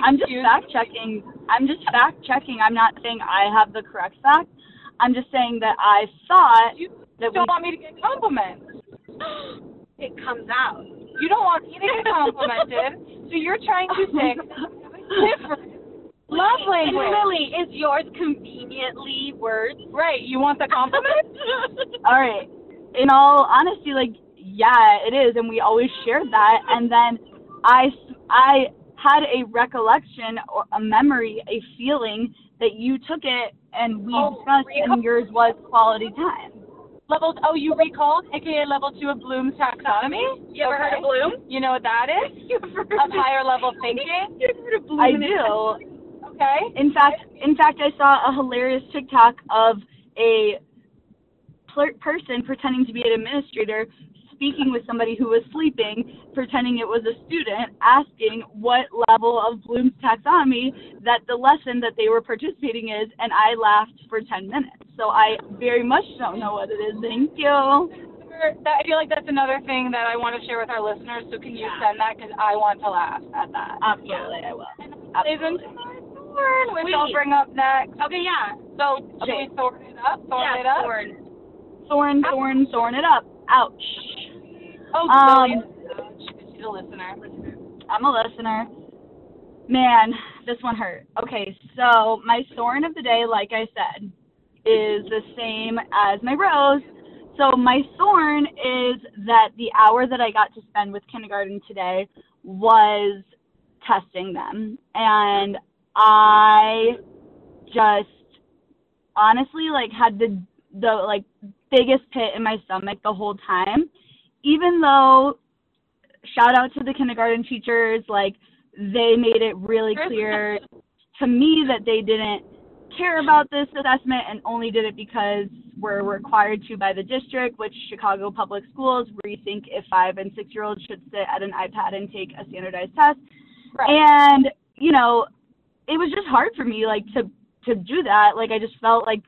I'm just fact checking. I'm just fact checking. I'm not saying I have the correct fact. I'm just saying that I thought You that we don't want me to get compliments. it comes out. You don't want me to get complimented. so you're trying to say different love And language. Lily, is yours conveniently words? Right. You want the compliment? all right. In all honesty, like yeah, it is, and we always shared that. And then I I had a recollection or a memory, a feeling that you took it and we Oh, discussed recall. and yours was quality time. Level oh you recalled, aka level two of Bloom's taxonomy? You ever heard of Bloom? You know what that is? You ever heard Of higher level thinking? You ever heard of Bloom? I do. Okay. In fact, in fact, I saw a hilarious TikTok of a person pretending to be an administrator speaking with somebody who was sleeping, pretending it was a student, asking what level of Bloom's taxonomy that the lesson that they were participating is, and I laughed for 10 minutes. So I very much don't know what it is. Thank you. I feel like that's another thing that I want to share with our listeners. So can you send that? Because I want to laugh at that. Absolutely, I will. Plays thorn, which I'll bring up next. Okay, yeah. So should Okay. we thorn it up? Thorn it up. Thorn. Thorn, thorn, thorn it up. Ouch. Oh, Um. She's a listener. I'm a listener. Man, this one hurt. Okay, so my thorn of the day, like I said, is the same as my rose. So my thorn is that the hour that I got to spend with kindergarten today was testing them. And I just honestly like had the the like biggest pit in my stomach the whole time. Even though shout out to the kindergarten teachers, like they made it really clear to me that they didn't care about this assessment and only did it because we're required to by the district, which Chicago Public Schools rethink if five and six year olds should sit at an iPad and take a standardized test. Right. And, you know, it was just hard for me like to to do that. Like I just felt like,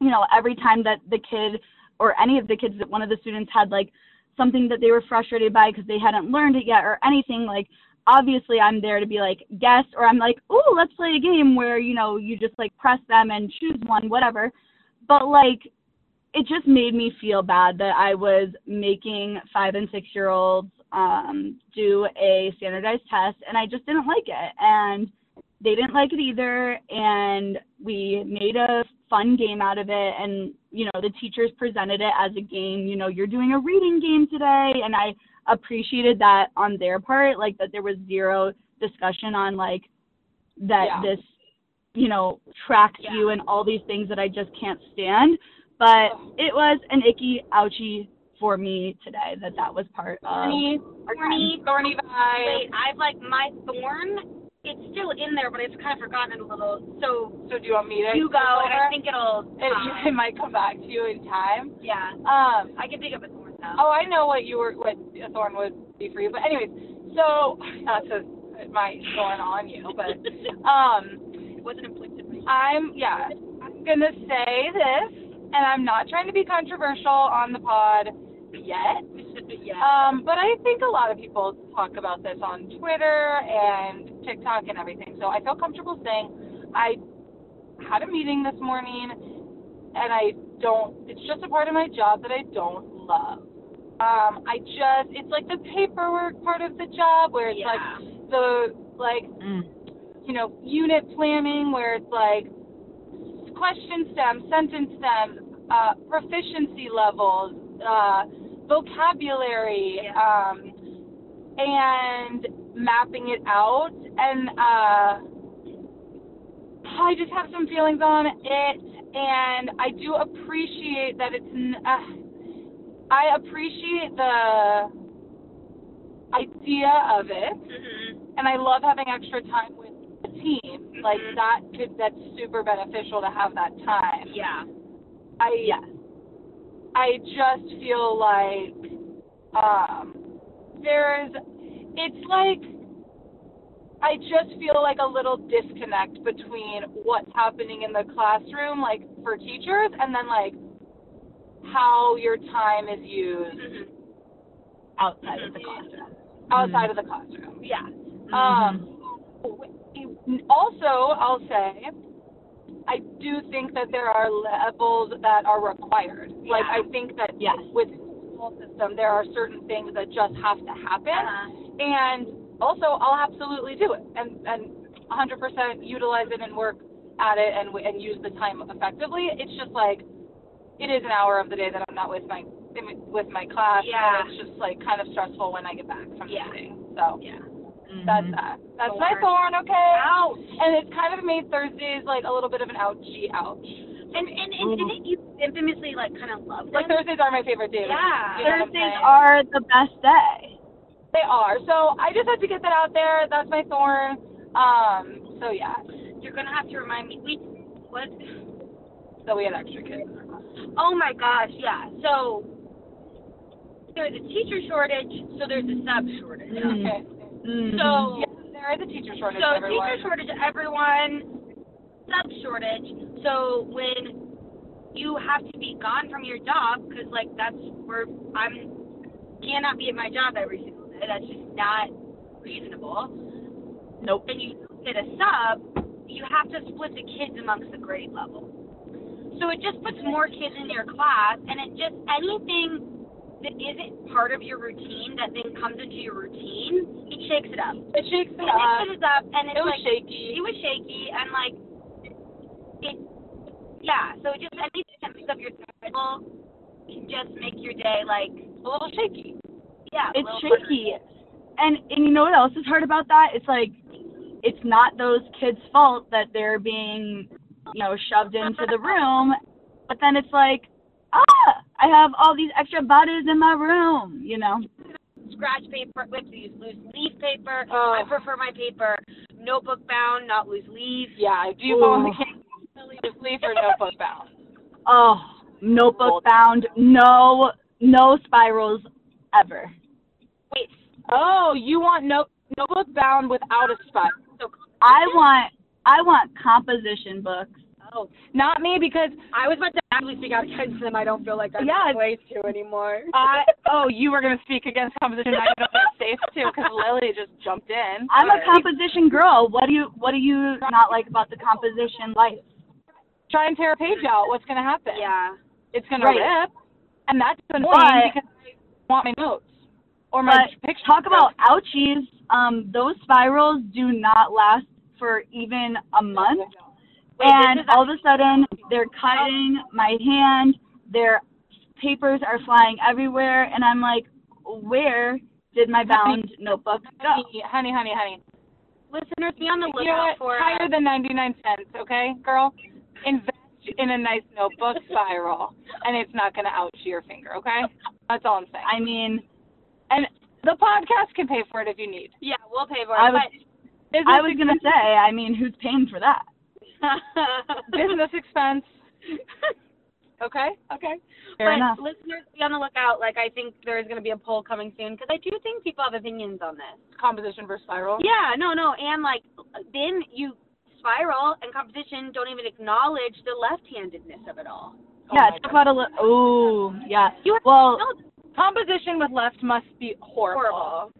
you know, every time that the kid or any of the kids that one of the students had like something that they were frustrated by because they hadn't learned it yet or anything like obviously I'm there to be like guess or I'm like, oh let's play a game where, you know, you just like press them and choose one, whatever." But like it just made me feel bad that I was making 5 and 6 year olds um do a standardized test and I just didn't like it and they didn't like it either and we made a fun game out of it and you know the teachers presented it as a game you know you're doing a reading game today and i appreciated that on their part like that there was zero discussion on like that Yeah. this you know tracks Yeah. you and all these things that i just can't stand but oh. it was an icky ouchie for me today that that was part of Thorny, our thorny, thorny vibe. Wait, I've like my thorn. It's still in there, but I've kind of forgotten a little. So So do you want me to? you go, and I think it'll. it, uh, it might come back to you in time. yeah, Um, I can think of a thorn though. Oh, I know what you were, what a thorn would be for you. But anyways, so not to put my thorn on you, but um, it wasn't inflicted. I'm yeah, I'm gonna say this, and I'm not trying to be controversial on the pod yet. Yeah. Um, but I think a lot of people talk about this on Twitter and TikTok and everything. So I feel comfortable saying I had a meeting this morning and I don't it's just a part of my job that I don't love. Um, I just it's like the paperwork part of the job where it's Yeah. like the like Mm. you know, unit planning where it's like question stem, sentence stem, uh, proficiency levels, uh, vocabulary, um, and mapping it out. And uh, I just have some feelings on it, and I do appreciate that it's. Uh, I appreciate the idea of it Mhm. and I love having extra time with the team. Like Mhm. that could that's super beneficial to have that time. Yeah. I Yes. I just feel like um there's it's like I just feel like a little disconnect between what's happening in the classroom like for teachers and then like how your time is used Mhm. outside of the classroom. outside of the classroom. Yeah. Um, also, I'll say, I do think that there are levels that are required. Like, I think that Yes. with the school system, there are certain things that just have to happen. Uh-huh. And also, I'll absolutely do it and, and 100% utilize it and work at it and, and use the time effectively. It's just like, it is an hour of the day that I'm not with my with my class. Yeah. And it's just like kind of stressful when I get back from Yeah. the meeting. So Yeah. That's Mhm. that. That's my thorn, okay? Ouch. And it's kind of made Thursdays like a little bit of an ouchie ouch. And and and didn't you infamously like kind of love them? Like Thursdays are my favorite day. Yeah. You know Thursdays are the best day. They are. So I just had to get that out there. That's my thorn. Um. So yeah. You're gonna have to remind me. We what? So we had extra kids. In our class. Oh my gosh, yeah. So there's a teacher shortage, so there's a sub shortage. Mm. Okay. Mhm. So Yeah, there is a teacher shortage. so everyone. teacher shortage, everyone. Sub shortage. So when you have to be gone from your job, because like that's where I'm cannot be at my job every single day. That's just not reasonable. nope. and you get a sub, you have to split the kids amongst the grade level. So it just puts more kids in your class, and it just anything that isn't part of your routine that then comes into your routine, it shakes it up. It shakes It it up. mixes it up, and it's It was like shaky. it was shaky, and like it, yeah. So it just anything that mixes up your schedule can just make your day like A little shaky. yeah. It's shaky. And and you know what else is hard about that? It's like it's not those kids' fault that they're being, you know, shoved into the room, but then it's like, ah, I have all these extra bodies in my room, you know. scratch paper. We have to use loose leaf paper. Oh. I prefer my paper notebook bound, not loose leaf. Yeah. Do you go on the Ooh. kids loose leaf or notebook bound? Oh, notebook bound, no no spirals ever. Wait, Oh, you want note notebook bound without a spot. so I want I want composition books. Oh, not me because I was about to actually speak out against them. I don't feel like that's Yeah. place to anymore. I oh you were gonna speak against composition. I don't it's safe to because Lily just jumped in. I'm a composition girl. What do you what do you not like about the composition life? Try and tear a page out. What's gonna happen? yeah. It's gonna Right. rip, and that's annoying But- because I want my notes or my picture. talk about ouchies. Um, those spirals do not last for even a month, Wait, and all of a sudden they're cutting my hand. Their papers are flying everywhere, and I'm like, where did my bound notebook go? honey, honey, honey, honey. Listeners, be on the You know lookout what? for. Higher than ninety nine cents, okay, girl. Invest in a nice notebook spiral, and it's not gonna ouch your finger, okay? That's all I'm saying. I mean, And the podcast can pay for it if you need. yeah, we'll pay for it. I was I was gonna say, I mean, who's paying for that? Business expense. Okay. Okay. Fair but enough. listeners, be on the lookout. Like I think there is going to be a poll coming soon because I do think people have opinions on this. Composition versus spiral. Yeah, no, no, and like then you spiral and composition don't even acknowledge the left-handedness of it all. Oh yeah, my talk about a li- ooh, yeah. You have Well, Composition with left must be horrible. horrible.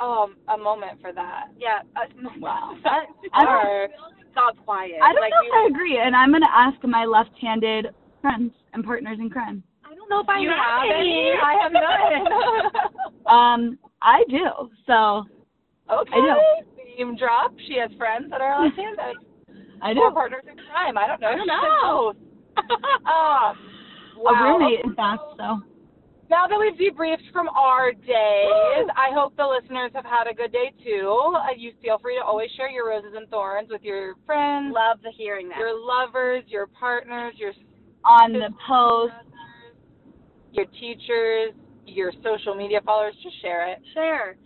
Um, a moment for that. Yeah. Uh, Wow. That's I don't- hard. got quiet. I don't like, know we- if I agree, and I'm gonna ask my left-handed friends and partners in crime. I don't know if I You have have any. any? I have none. Um, I do. So okay. I do. Name drop. She has friends that are left-handed. I Or do. partners in crime. I don't know. I don't know. both. um, A roommate, in fact. So Now that we've debriefed from our days, I hope the listeners have had a good day too. Uh, you feel free to always share your roses and thorns with your friends, Love the hearing that. your lovers, your partners, your on the post, your teachers, your social media followers. Just share it. Share.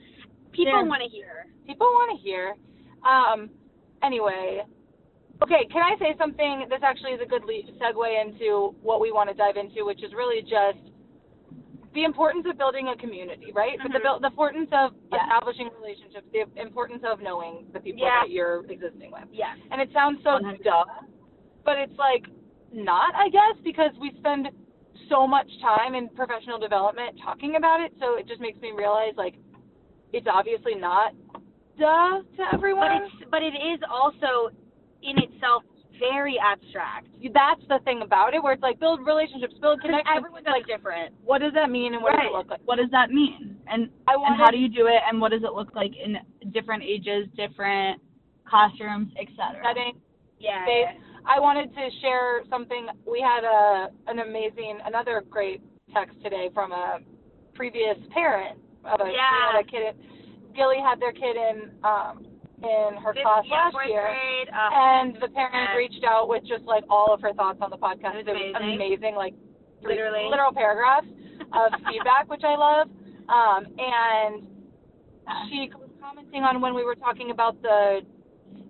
People want to hear. People want to hear. Um. Anyway. Okay, can I say something? This actually is a good segue into what we want to dive into, which is really just the importance of building a community, right? But the, Mhm. buil- the importance of Yeah. establishing relationships, the importance of knowing the people Yeah. that you're existing with. Yeah. And it sounds so 100%. dumb, but it's like not, I guess, because we spend so much time in professional development talking about it. So it just makes me realize, like, it's obviously not duh to everyone. But it's but it is also in itself very abstract. that's the thing about it, where it's like build relationships, build connections. everyone's like different. what does that mean, and what does Right. it look like? what does that mean? And I and how do you do it? And what does it look like in different ages, different classrooms, etc. setting Yeah. I wanted to share something. We had a an amazing, another great text today from a previous parent of a, Yeah. a kid. Gilly had their kid in um in her Fifth- class yeah, last year. grade. Uh, And the parents reached out with just like all of her thoughts on the podcast. It It was was amazing. amazing, like Literally. literal paragraphs of feedback, which I love. Um, and she was commenting on when we were talking about the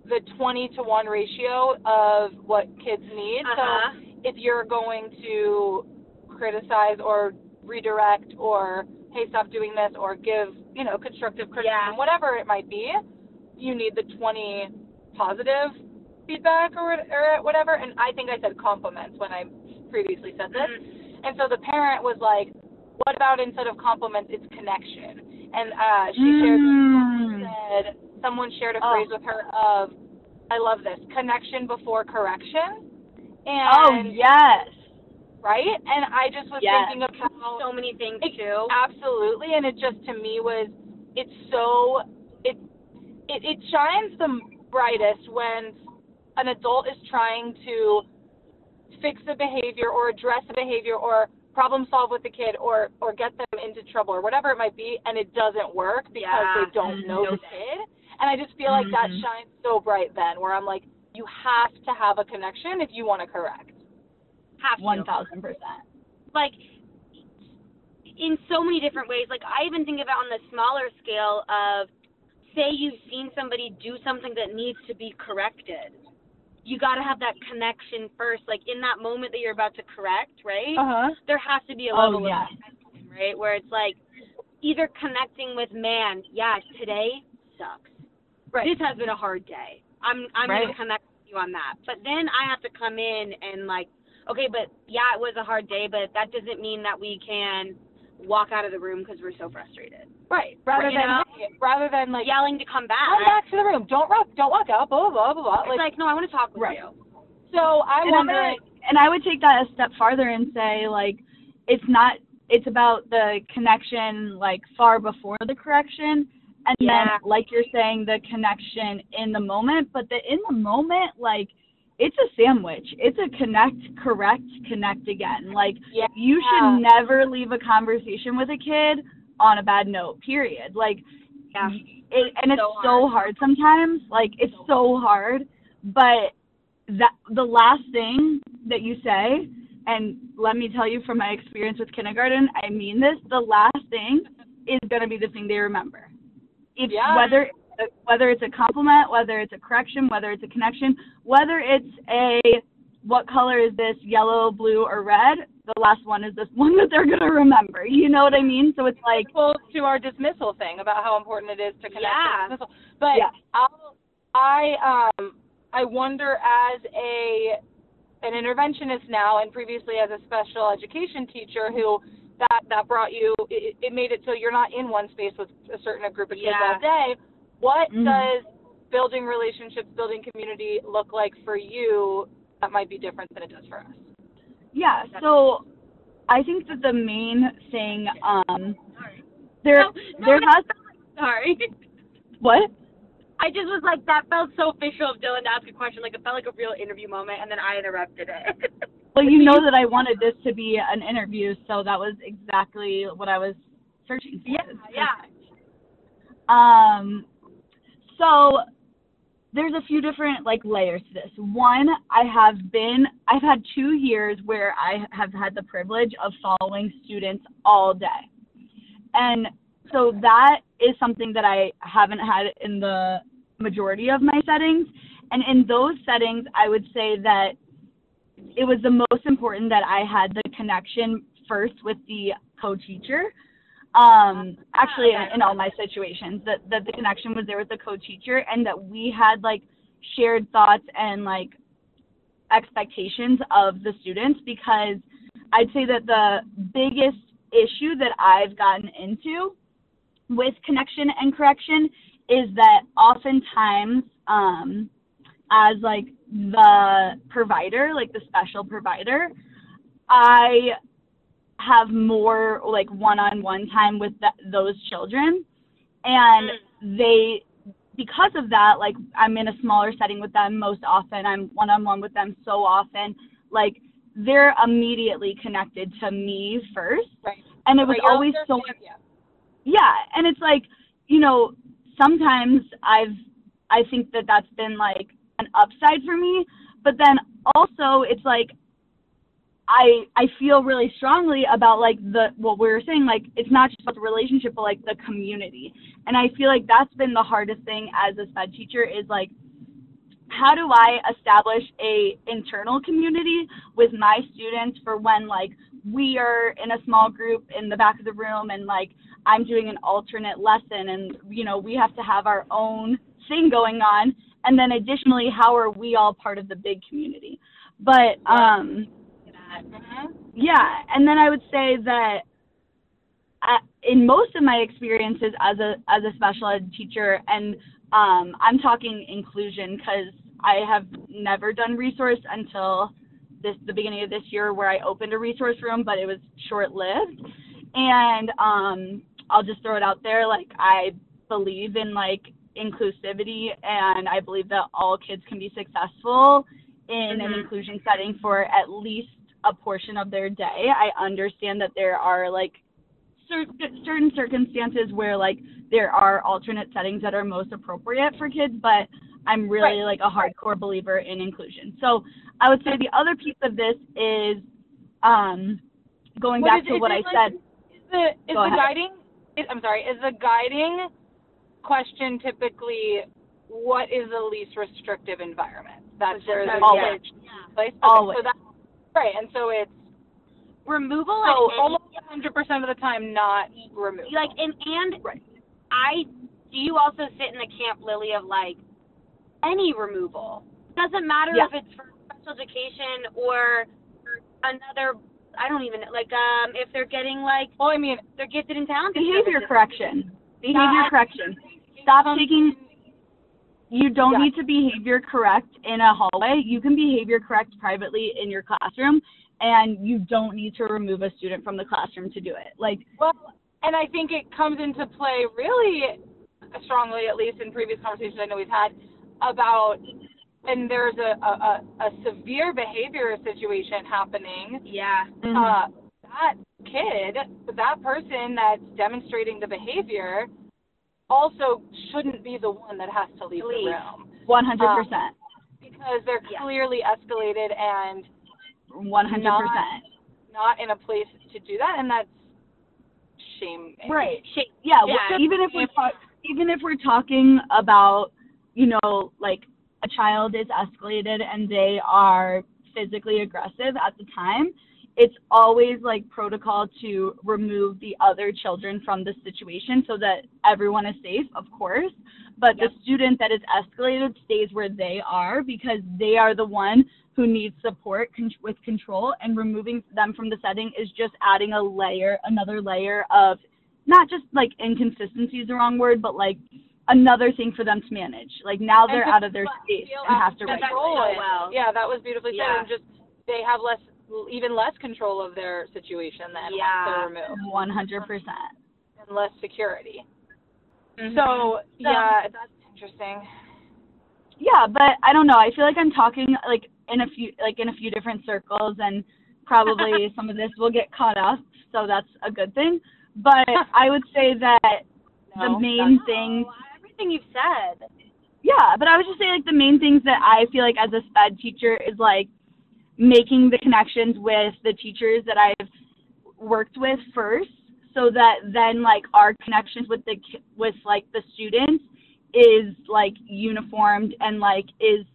the 20 to 1 ratio of what kids need. Uh-huh. So if you're going to criticize or redirect or hey stop doing this or give you know constructive criticism Yeah. whatever it might be you need the 20 positive feedback or, or whatever and i think i said compliments when i previously said this Mhm. and so the parent was like what about instead of compliments it's connection and uh she shared Mm. said someone shared a Oh. phrase with her of i love this connection before correction And Oh yes. right? And I just was Yes. thinking about So many things It- too. absolutely, and it just to me was it's so it it shines the brightest when an adult is trying to fix a behavior or address a behavior or problem solve with the kid or or get them into trouble or whatever it might be and it doesn't work because Yeah. they don't know the kid and i just feel like that Mhm. shines so bright then where i'm like you have to have a connection if you want to correct Have to. One thousand percent. like in so many different ways. Like I even think of it on the smaller scale of say you've seen somebody do something that needs to be corrected. You got to have that connection first. Like in that moment that you're about to correct, right? uh-huh There has to be a Oh, level yeah. of connection, right? Where it's like either connecting with man, yeah, today sucks. Right. This has been a hard day. I'm I'm Right. gonna connect with you on that. But then I have to come in and like, okay, but yeah, it was a hard day, but that doesn't mean that we can walk out of the room because we're so frustrated. Right. Rather Right, you than know? rather than like Yelling to come back. come back to the room. Don't walk don't walk out, blah blah blah blah blah. It's Like, like, no, I want to talk with Right. you. so I'm and wondering I, and I would take that a step farther and say like it's not it's about the connection like far before the correction and Yeah. then like you're saying the connection in the moment but the in the moment like it's a sandwich. It's a connect correct connect again. Like Yeah. you should never leave a conversation with a kid on a bad note period. Like Yeah. it, and it's So so hard. sometimes. Like it's so hard. But that the last thing that you say and let me tell you from my experience with kindergarten i mean this the last thing is going to be the thing they remember. If Yeah. whether whether it's a compliment whether it's a correction whether it's a connection whether it's a what color is this yellow blue or red the last one is this one that they're going to remember you know what i mean so it's like well to our dismissal thing about how important it is to connect Yeah. dismissal. But Yeah. I'll, I um I wonder as a an interventionist now and previously as a special education teacher who that that brought you it, it made it so you're not in one space with a certain group of kids Yeah. all day. What Mhm. does building relationships, building community look like for you that might be different than it does for us? Yeah, so I think that the main thing, um, there, No, no, there has, Sorry. what? I just was like, that felt so official of Dylan to ask a question. Like, it felt like a real interview moment, and then I interrupted it. Well, you know that I wanted this to be an interview, so that was exactly what I was searching for. yeah, yeah. Um, so there's a few different like layers to this. One, I have been, I've had two years where I have had the privilege of following students all day, and so that is something that I haven't had in the majority of my settings. And in those settings, I would say that it was the most important that I had the connection first with the co-teacher. Um, actually, in, in all my situations, that that the connection was there with the co-teacher, and that we had like shared thoughts and like expectations of the students. Because I'd say that the biggest issue that I've gotten into with connection and correction is that oftentimes, um, as like the provider, like the special provider, I have more like one-on-one time with th- those children, and they, because of that, like I'm in a smaller setting with them most often. I'm one-on-one with them so often, like they're immediately connected to me first, Right. and it was Right, always so yeah. yeah and it's like you know sometimes I've I think that that's been like an upside for me, but then also it's like I I feel really strongly about like the what we were saying like it's not just about the relationship but like the community. And I feel like that's been the hardest thing as a sped teacher is like how do I establish a internal community with my students for when like we are in a small group in the back of the room and like I'm doing an alternate lesson and you know we have to have our own thing going on? And then additionally how are we all part of the big community? But um yeah and then I would say that I, in most of my experiences as a as a special ed teacher and um, I'm talking inclusion because I have never done resource until this the beginning of this year where I opened a resource room, but it was short lived. And um, I'll just throw it out there, like I believe in like inclusivity, and I believe that all kids can be successful in mm-hmm. an inclusion setting for at least a portion of their day. I understand that there are like certain circumstances where like there are alternate settings that are most appropriate for kids, but I'm really right. like a hardcore believer in inclusion. So I would say the other piece of this is um, going what back is, to what I like, said. Is the, is the guiding? Is, I'm sorry. Is the guiding question typically what is the least restrictive environment? That's where the always. Yeah. Place. Okay, always. So right, and so it's removal. So almost 100 percent of the time, not removal. Like and and right. I do you also sit in the camp Lily of like any removal. Doesn't matter yeah. if it's for special education or another. I don't even like um if they're getting like. Well, I mean, they're gifted in talent. Behavior correction. Behavior correction. Stop taking. You don't yeah. need to behavior correct in a hallway. You can behavior correct privately in your classroom, and you don't need to remove a student from the classroom to do it. Like, well, and I think it comes into play really strongly, at least in previous conversations I know we've had, about and there's a, a, a severe behavior situation happening. Yeah. Mm-hmm. Uh, that kid, that person that's demonstrating the behavior, also shouldn't be the one that has to leave, leave. the room. One hundred percent. Um, because they're clearly yeah. escalated and one hundred percent not in a place to do that, and that's shame. Right. Shame. Yeah. yeah. even if we're ta- even if we're talking about you know, like a child is escalated and they are physically aggressive at the time, it's always like protocol to remove the other children from the situation so that everyone is safe, of course. But yep. the student that is escalated stays where they are because they are the one who needs support con- with control, and removing them from the setting is just adding a layer, another layer of not just like inconsistency is the wrong word, but like another thing for them to manage. Like now they're out of their space and have to control it. Well. Yeah, that was beautifully said. Yeah. And just they have less, even less control of their situation than yeah, One hundred percent. And less security. Mm-hmm. So, so yeah, that's interesting. Yeah, but I don't know. I feel like I'm talking like in a few like in a few different circles, and probably some of this will get caught up. So that's a good thing. But I would say that no, the main thing everything you've said. Yeah, but I would just say like the main things that I feel like as a SPED teacher is like making the connections with the teachers that I've worked with first so that then like our connections with the with like the students is like uniformed and like is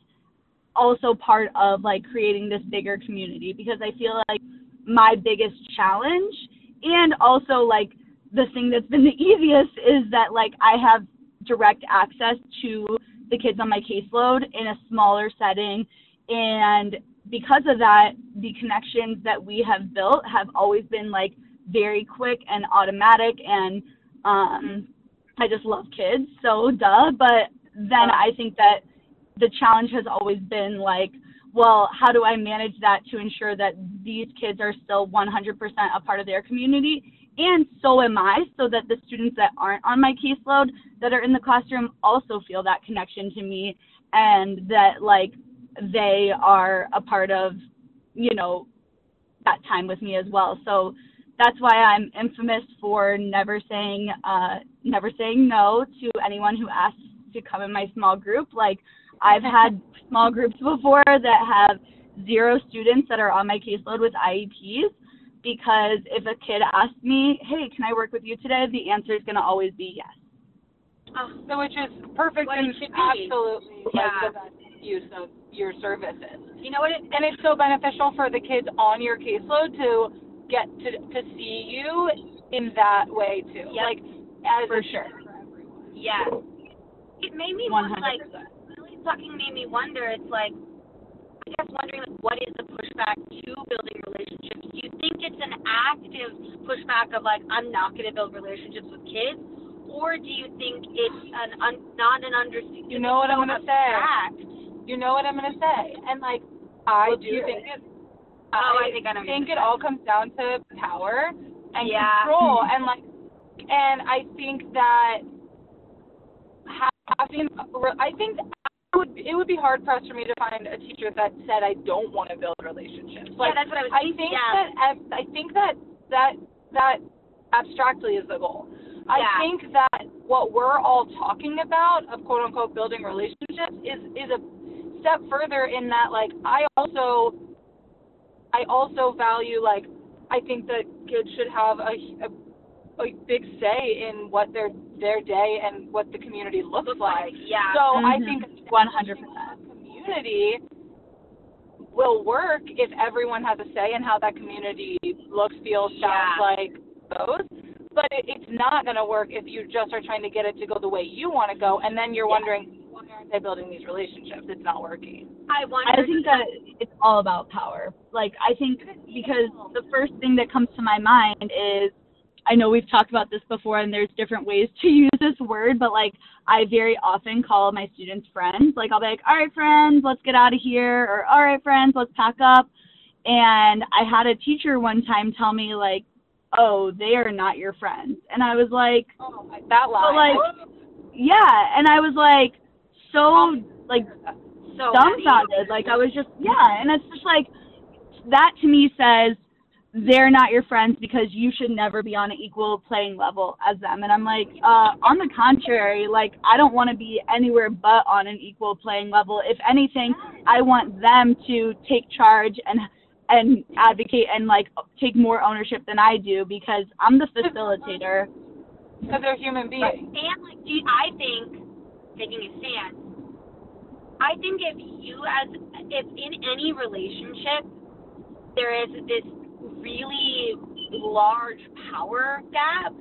also part of like creating this bigger community because I feel like my biggest challenge and also like the thing that's been the easiest is that like I have direct access to the kids on my caseload in a smaller setting. And because of that, the connections that we have built have always been like very quick and automatic. And um, I just love kids, so duh. But then I think that the challenge has always been like, well, how do I manage that to ensure that these kids are still 100% a part of their community and so am I, so that the students that aren't on my caseload that are in the classroom also feel that connection to me and that like they are a part of, you know, that time with me as well. So that's why I'm infamous for never saying uh never saying no to anyone who asks to come in my small group. Like I've had small groups before that have zero students that are on my caseload with IEPs because if a kid asks me, "Hey, can I work with you today?" the answer is going to always be yes. So which is perfect and it should be. absolutely Yeah. like the best use of your services. You know what? It, And it's so beneficial for the kids on your caseload to get to to see you in that way too. Yep. Like as For sure. yeah. It made me One wonder, hundred like really fucking made me wonder. It's like I guess wondering like what is the pushback to building relationships? Do you think it's an active pushback of like I'm not going to build relationships with kids, or do you think it's an un, not an understanding? You know what I'm gonna say. You know what I'm gonna say. And like I Well, do do think it Oh, I think I know what think it all comes down to power and Yeah. control and like and I think that having I think it would it would be hard pressed for me to find a teacher that said I don't want to build relationships. Like yeah, that's what I was I think yeah. that I think that that that abstractly is the goal. I Yeah. think that what we're all talking about of quote unquote building relationships is is a step further in that like I also I also value like I think that kids should have a, a a big say in what their their day and what the community looks Looks like. like, yeah. So I Mhm. think 100%. community will work if everyone has a say in how that community looks, feels, sounds Yeah. like, goes. But it, it's not going to work if you just are trying to get it to go the way you want to go, and then you're Yeah. wondering, why aren't they building these relationships? It's not working. I wonder. I think that it's all about power. Like I think because the first thing that comes to my mind is I know we've talked about this before and there's different ways to use this word, but like I very often call my students friends. Like I'll be like, "All right, friends, let's get out of here," or "All right, friends, let's pack up." And I had a teacher one time tell me like, "Oh, they are not your friends." And I was like, Oh, that line. like, "Yeah." And I was like so like so dumbfounded. Like I was just yeah, and it's just like that to me says they're not your friends because you should never be on an equal playing level as them. And I'm like, uh, on the contrary, like I don't want to be anywhere but on an equal playing level. If anything, I want them to take charge and and advocate and like take more ownership than I do because I'm the facilitator. because they're human beings. And like, do I think taking a stand. I think if you as if in any relationship there is this really large power gap,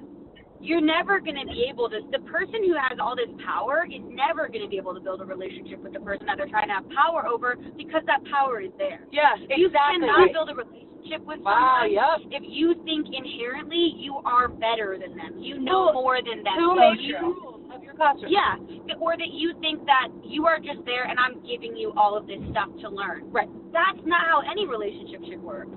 you're never going to be able to. The person who has all this power is never going to be able to build a relationship with the person that they're trying to have power over because that power is there. Yes, You exactly. You cannot build a relationship with Wow, someone yep. if you think inherently you are better than them. You know more than them. Who So you- of your classroom? Yeah, or that you think that you are just there and I'm giving you all of this stuff to learn. Right. That's not how any relationship should work.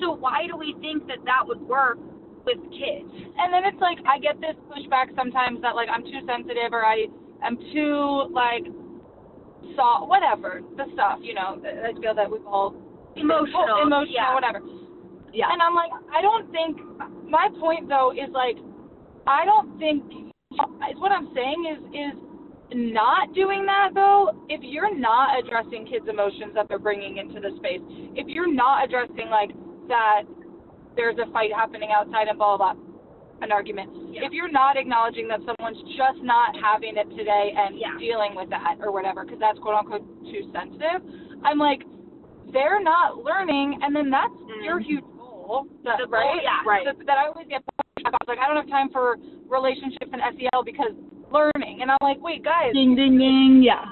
So why do we think that that would work with kids? And then it's like I get this pushback sometimes that like I'm too sensitive or I am too like soft, whatever the stuff you know. I feel that we've all Emotional, emotional, yeah. whatever. Yeah. And I'm like, I don't think. My point though is like, I don't think. Is what I'm saying is is not doing that though. If you're not addressing kids' emotions that they're bringing into the space, if you're not addressing like that, there's a fight happening outside and blah blah blah, an argument. Yeah. If you're not acknowledging that someone's just not having it today and Yeah. dealing with that or whatever, because that's quote unquote too sensitive, I'm like, they're not learning, and then that's your mm-hmm. huge goal, that. The right? yeah. Right. That I always get have time for relationships and SEL because learning, and I'm like, wait, guys, Ding ding ding. Yeah.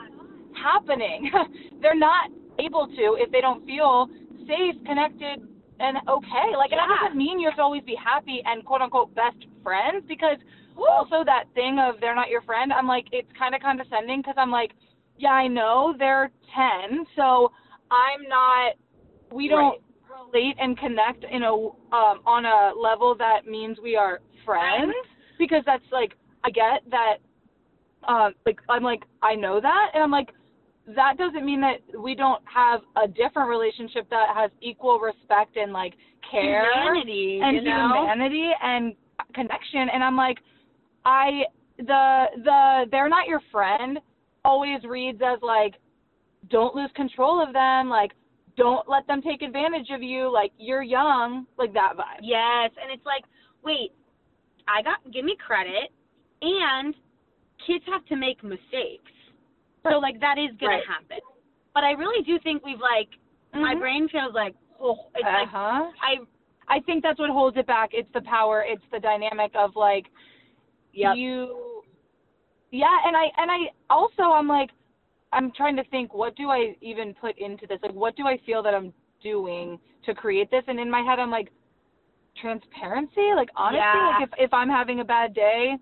happening. They're not able to if they don't feel safe, connected, and okay. Like, and that doesn't mean you have to always be happy and quote unquote best friends because also that thing of they're not your friend, I'm like, it's kind of condescending because I'm like, yeah, I know they're 10, so I'm not, we don't relate and connect in a, um, on a level that means we are friends because that's like, I get that um like I'm like I know that and I'm like that doesn't mean that we don't have a different relationship that has equal respect and like care Humanity, and you know? humanity and connection. And I'm like, I the the they're not your friend always reads as like, don't lose control of them, like don't let them take advantage of you, like you're young, like that vibe. Yes, and it's like, wait, I got give me credit, and kids have to make mistakes, so like that is gonna Right. happen. But I really do think we've like my Mhm. brain feels like oh, it's uh-huh. I I think that's what holds it back. It's the power. It's the dynamic of like Yep. you. Yeah, and I and I also I'm like I'm trying to think what do I even put into this? Like what do I feel that I'm doing to create this? And in my head I'm like transparency. Like honestly, Yeah. like if if I'm having a bad day,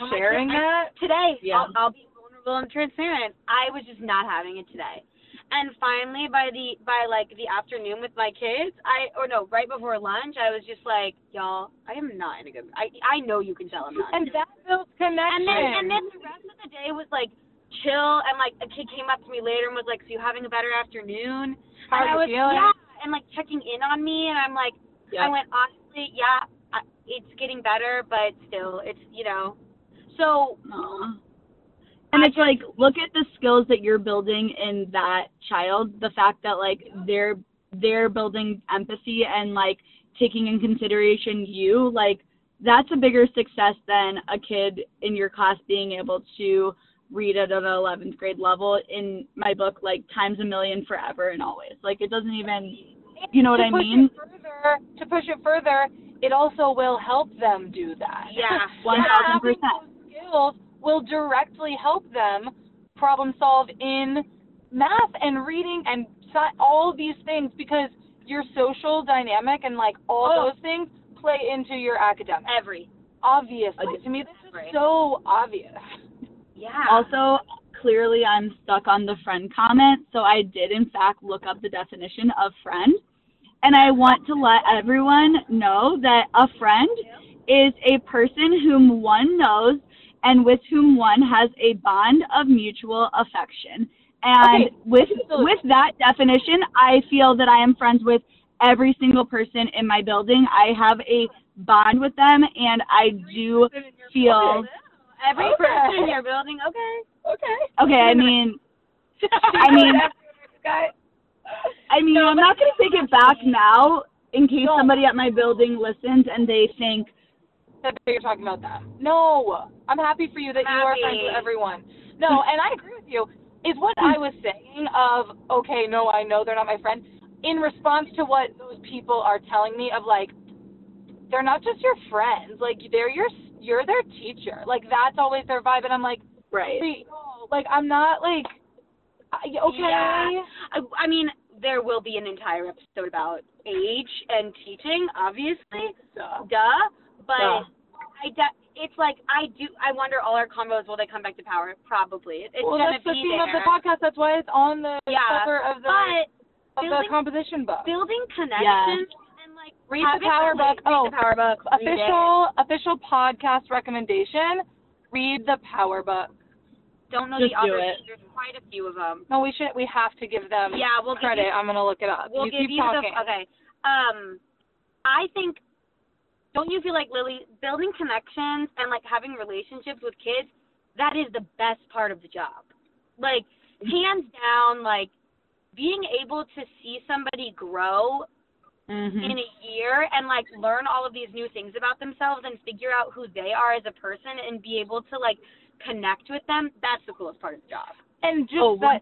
Oh sharing that. today Yeah. I'll, I'll be vulnerable and transparent. I was just not having it today. And finally by the by like the afternoon with my kids, I or no, right before lunch, I was just like, Y'all, I am not in a good I I know you can tell I'm not. And that builds connection. and then and then the rest of the day was like chill and like a kid came up to me later and was like, So you having a better afternoon? How's and I was feeling? yeah, and like checking in on me and I'm like I went honestly, yeah, I, it's getting better, but still, it's you know. So Aw. And it's like, look at the skills that you're building in that child. The fact that like they're they're building empathy and like taking in consideration you, like that's a bigger success than a kid in your class being able to read at an 11th grade level. In my book, like times a million, forever and always. Like it doesn't even, you know what I mean? Further, to push it further, it also will help them do that. Yeah. One And thousand having percent. those skills will directly help them problem solve in math and reading and all these things because your social dynamic and like all Oh. those things play into your academic. every Obviously, to me this is so obvious. yeah. Also, clearly I'm stuck on the friend comment, so I did in fact look up the definition of friend. And I want to let everyone know that a friend is a person whom one knows and with whom one has a bond of mutual affection. And Okay, with with that definition, I feel that I am friends with every single person in my building. I have a bond with them and I do feel every Okay. person in your building, okay. Okay. okay, I mean I mean Guy. I mean, no, I'm not going to take it back now in case No. somebody at my building listens and they think, that you're talking about that. No, I'm happy for you that you are friends with everyone. No, and I agree with you. Is what I was saying of okay, no, I know they're not my friend. In response to what those people are telling me of like, they're not just your friends. Like they're your you're their teacher. Like that's always their vibe, and I'm like, right. like I'm not like, okay. Yeah. I, I mean, there will be an entire episode about age and teaching, obviously, Duh. duh. But Duh. I, de- it's like I do. I wonder all our combos will they come back to power? Probably. It- It's well, gonna that's the theme there. of the podcast. That's why it's on the Yeah, cover of the but of the composition book. building connections like Read the Power Book. read Oh, the power book. Official official podcast recommendation. Read the Power Book. Don't know Just the do others. it. There's quite a few of them. No, we should. We have to give them Yeah, we'll give credit. you- I'm gonna look it up. We'll you give keep you talking. the okay. Um, I think. Don't you feel like Lily building connections and like having relationships with kids? That is the best part of the job. Like hands down, like being able to see somebody grow Mm-hmm. in a year and like learn all of these new things about themselves and figure out who they are as a person and be able to like connect with them. That's the coolest part of the job. And just Oh, that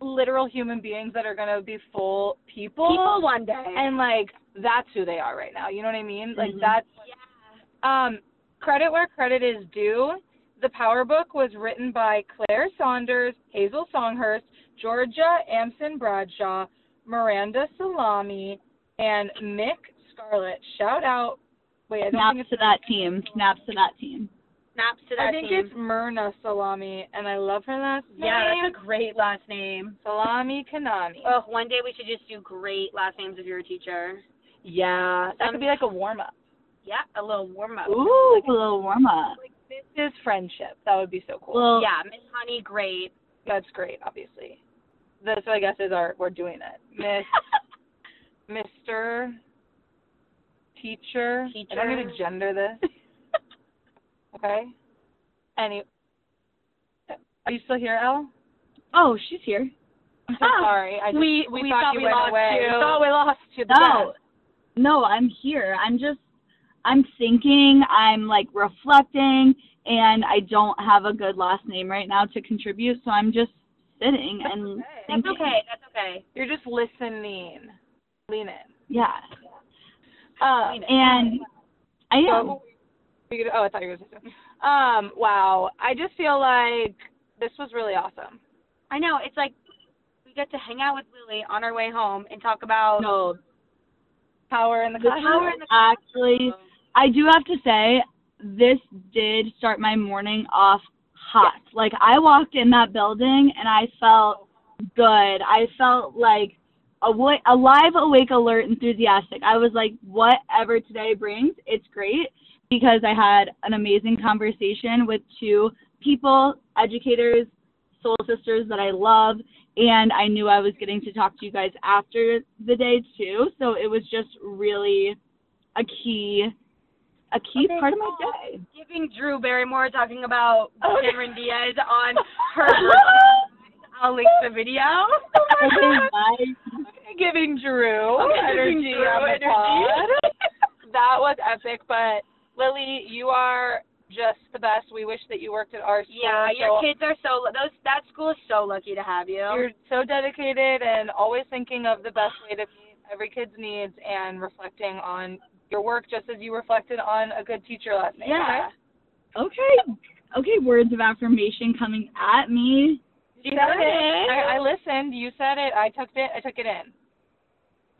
literal human beings that are gonna be full people, People one day. and like that's who they are right now. You know what I mean? Like Mhm. that's um credit where credit is due. The Power Book was written by Claire Saunders, Hazel Songhurst, Georgia Amson Bradshaw, Miranda Salami, and Mik Scarlet. Shout out. Wait, I don't think it's to that team. Snaps to that team. snaps to that team. I think team. it's Myrna Salami, and I love her last name. yeah, that's a great last name. Salami Kanani. Oh, one day we should just do great last names if you're a teacher. yeah, that could be like a warm up. Yeah, a little warm up. Ooh, a little warm up. Like this is friendship. That would be so cool. Well, Yeah, Miss Honey, great. that's great, obviously. This, I guess, is our we're doing it. Miss, Mr. Teacher. I don't need to gender this. Okay. Any. Are you still here, Elle? Oh, she's here. I'm so Ah, sorry. I just, we- we, we thought, thought you we went lost away. you. We thought we lost you. No, no, I'm here. I'm just, I'm thinking, I'm like reflecting, and I don't have a good last name right now to contribute, so I'm just sitting and okay. thinking. That's okay. That's okay. You're just listening. Lean in. Yeah, Um, and I am. We oh, I thought you were going to say. Um, wow. I just feel like this was really awesome. I know. It's like we get to hang out with Lily on our way home and talk about no, Power in the classroom. power in the actually, I do have to say, this did start my morning off hot. Like I walked in that building and I felt good. I felt like awa- alive, awake, alert, enthusiastic. I was like, whatever today brings, it's great because I had an amazing conversation with two people, educators, soul sisters that I love, and I knew I was getting to talk to you guys after the day too. So it was just really a key, a key Okay, part of my day. giving Drew Barrymore talking about Oh, Cameron Diaz on her. I'll link the video. Okay, giving Drew Okay, energy Drew on the energy. pod. that was epic, but Lily, you are just the best. We wish that you worked at our school. Yeah, your so kids are so those that school is so lucky to have you. You're so dedicated and always thinking of the best way to meet every kid's needs and reflecting on your work just as you reflected on a good teacher last night. yeah. Okay. Okay, words of affirmation coming at me. You said it. I, I listened. You said it. I took it. I took it in.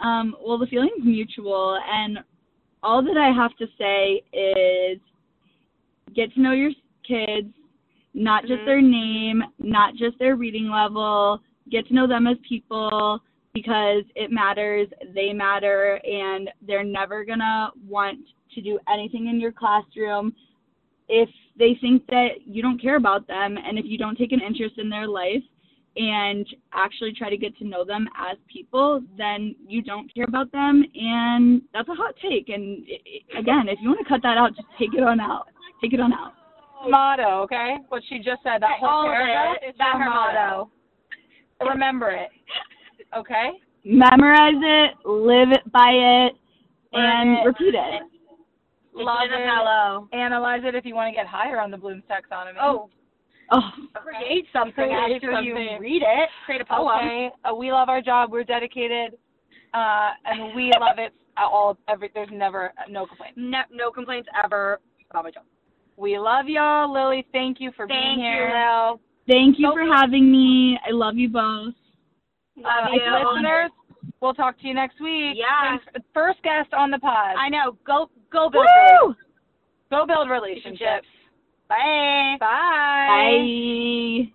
Um, well, the feeling's mutual, and all that I have to say is get to know your kids, not just Mhm. their name, not just their reading level. Get to know them as people because it matters. They matter, and they're never gonna want to do anything in your classroom if they think that you don't care about them and if you don't take an interest in their life and actually try to get to know them as people, then you don't care about them, and that's a hot take. And i i again, if you want to cut that out, just take it on out. Take it on out. Motto, okay? What she just said. That whole All of paragraph it. is That's her her motto. Remember it. Okay? Memorize it, live it by it, and it. repeat it. Love It's in it. fellow. Analyze it if you want to get higher on the Bloom's taxonomy. Oh, Oh, create something Create after you read it. Create a poem. Okay. Uh, we love our job. We're dedicated, uh, and we love it. at All every there's never no complaints. No, no complaints ever about my job. We love y'all, Lily. Thank you for Thank being here. you, Lil. thank you for having me. I love you both. Love Uh, you. listeners, we'll talk to you next week. Yeah. Thanks- First guest on the pod. I know. Go, go, build Woo! Go build relationships. relationships. Bye. Bye. Bye.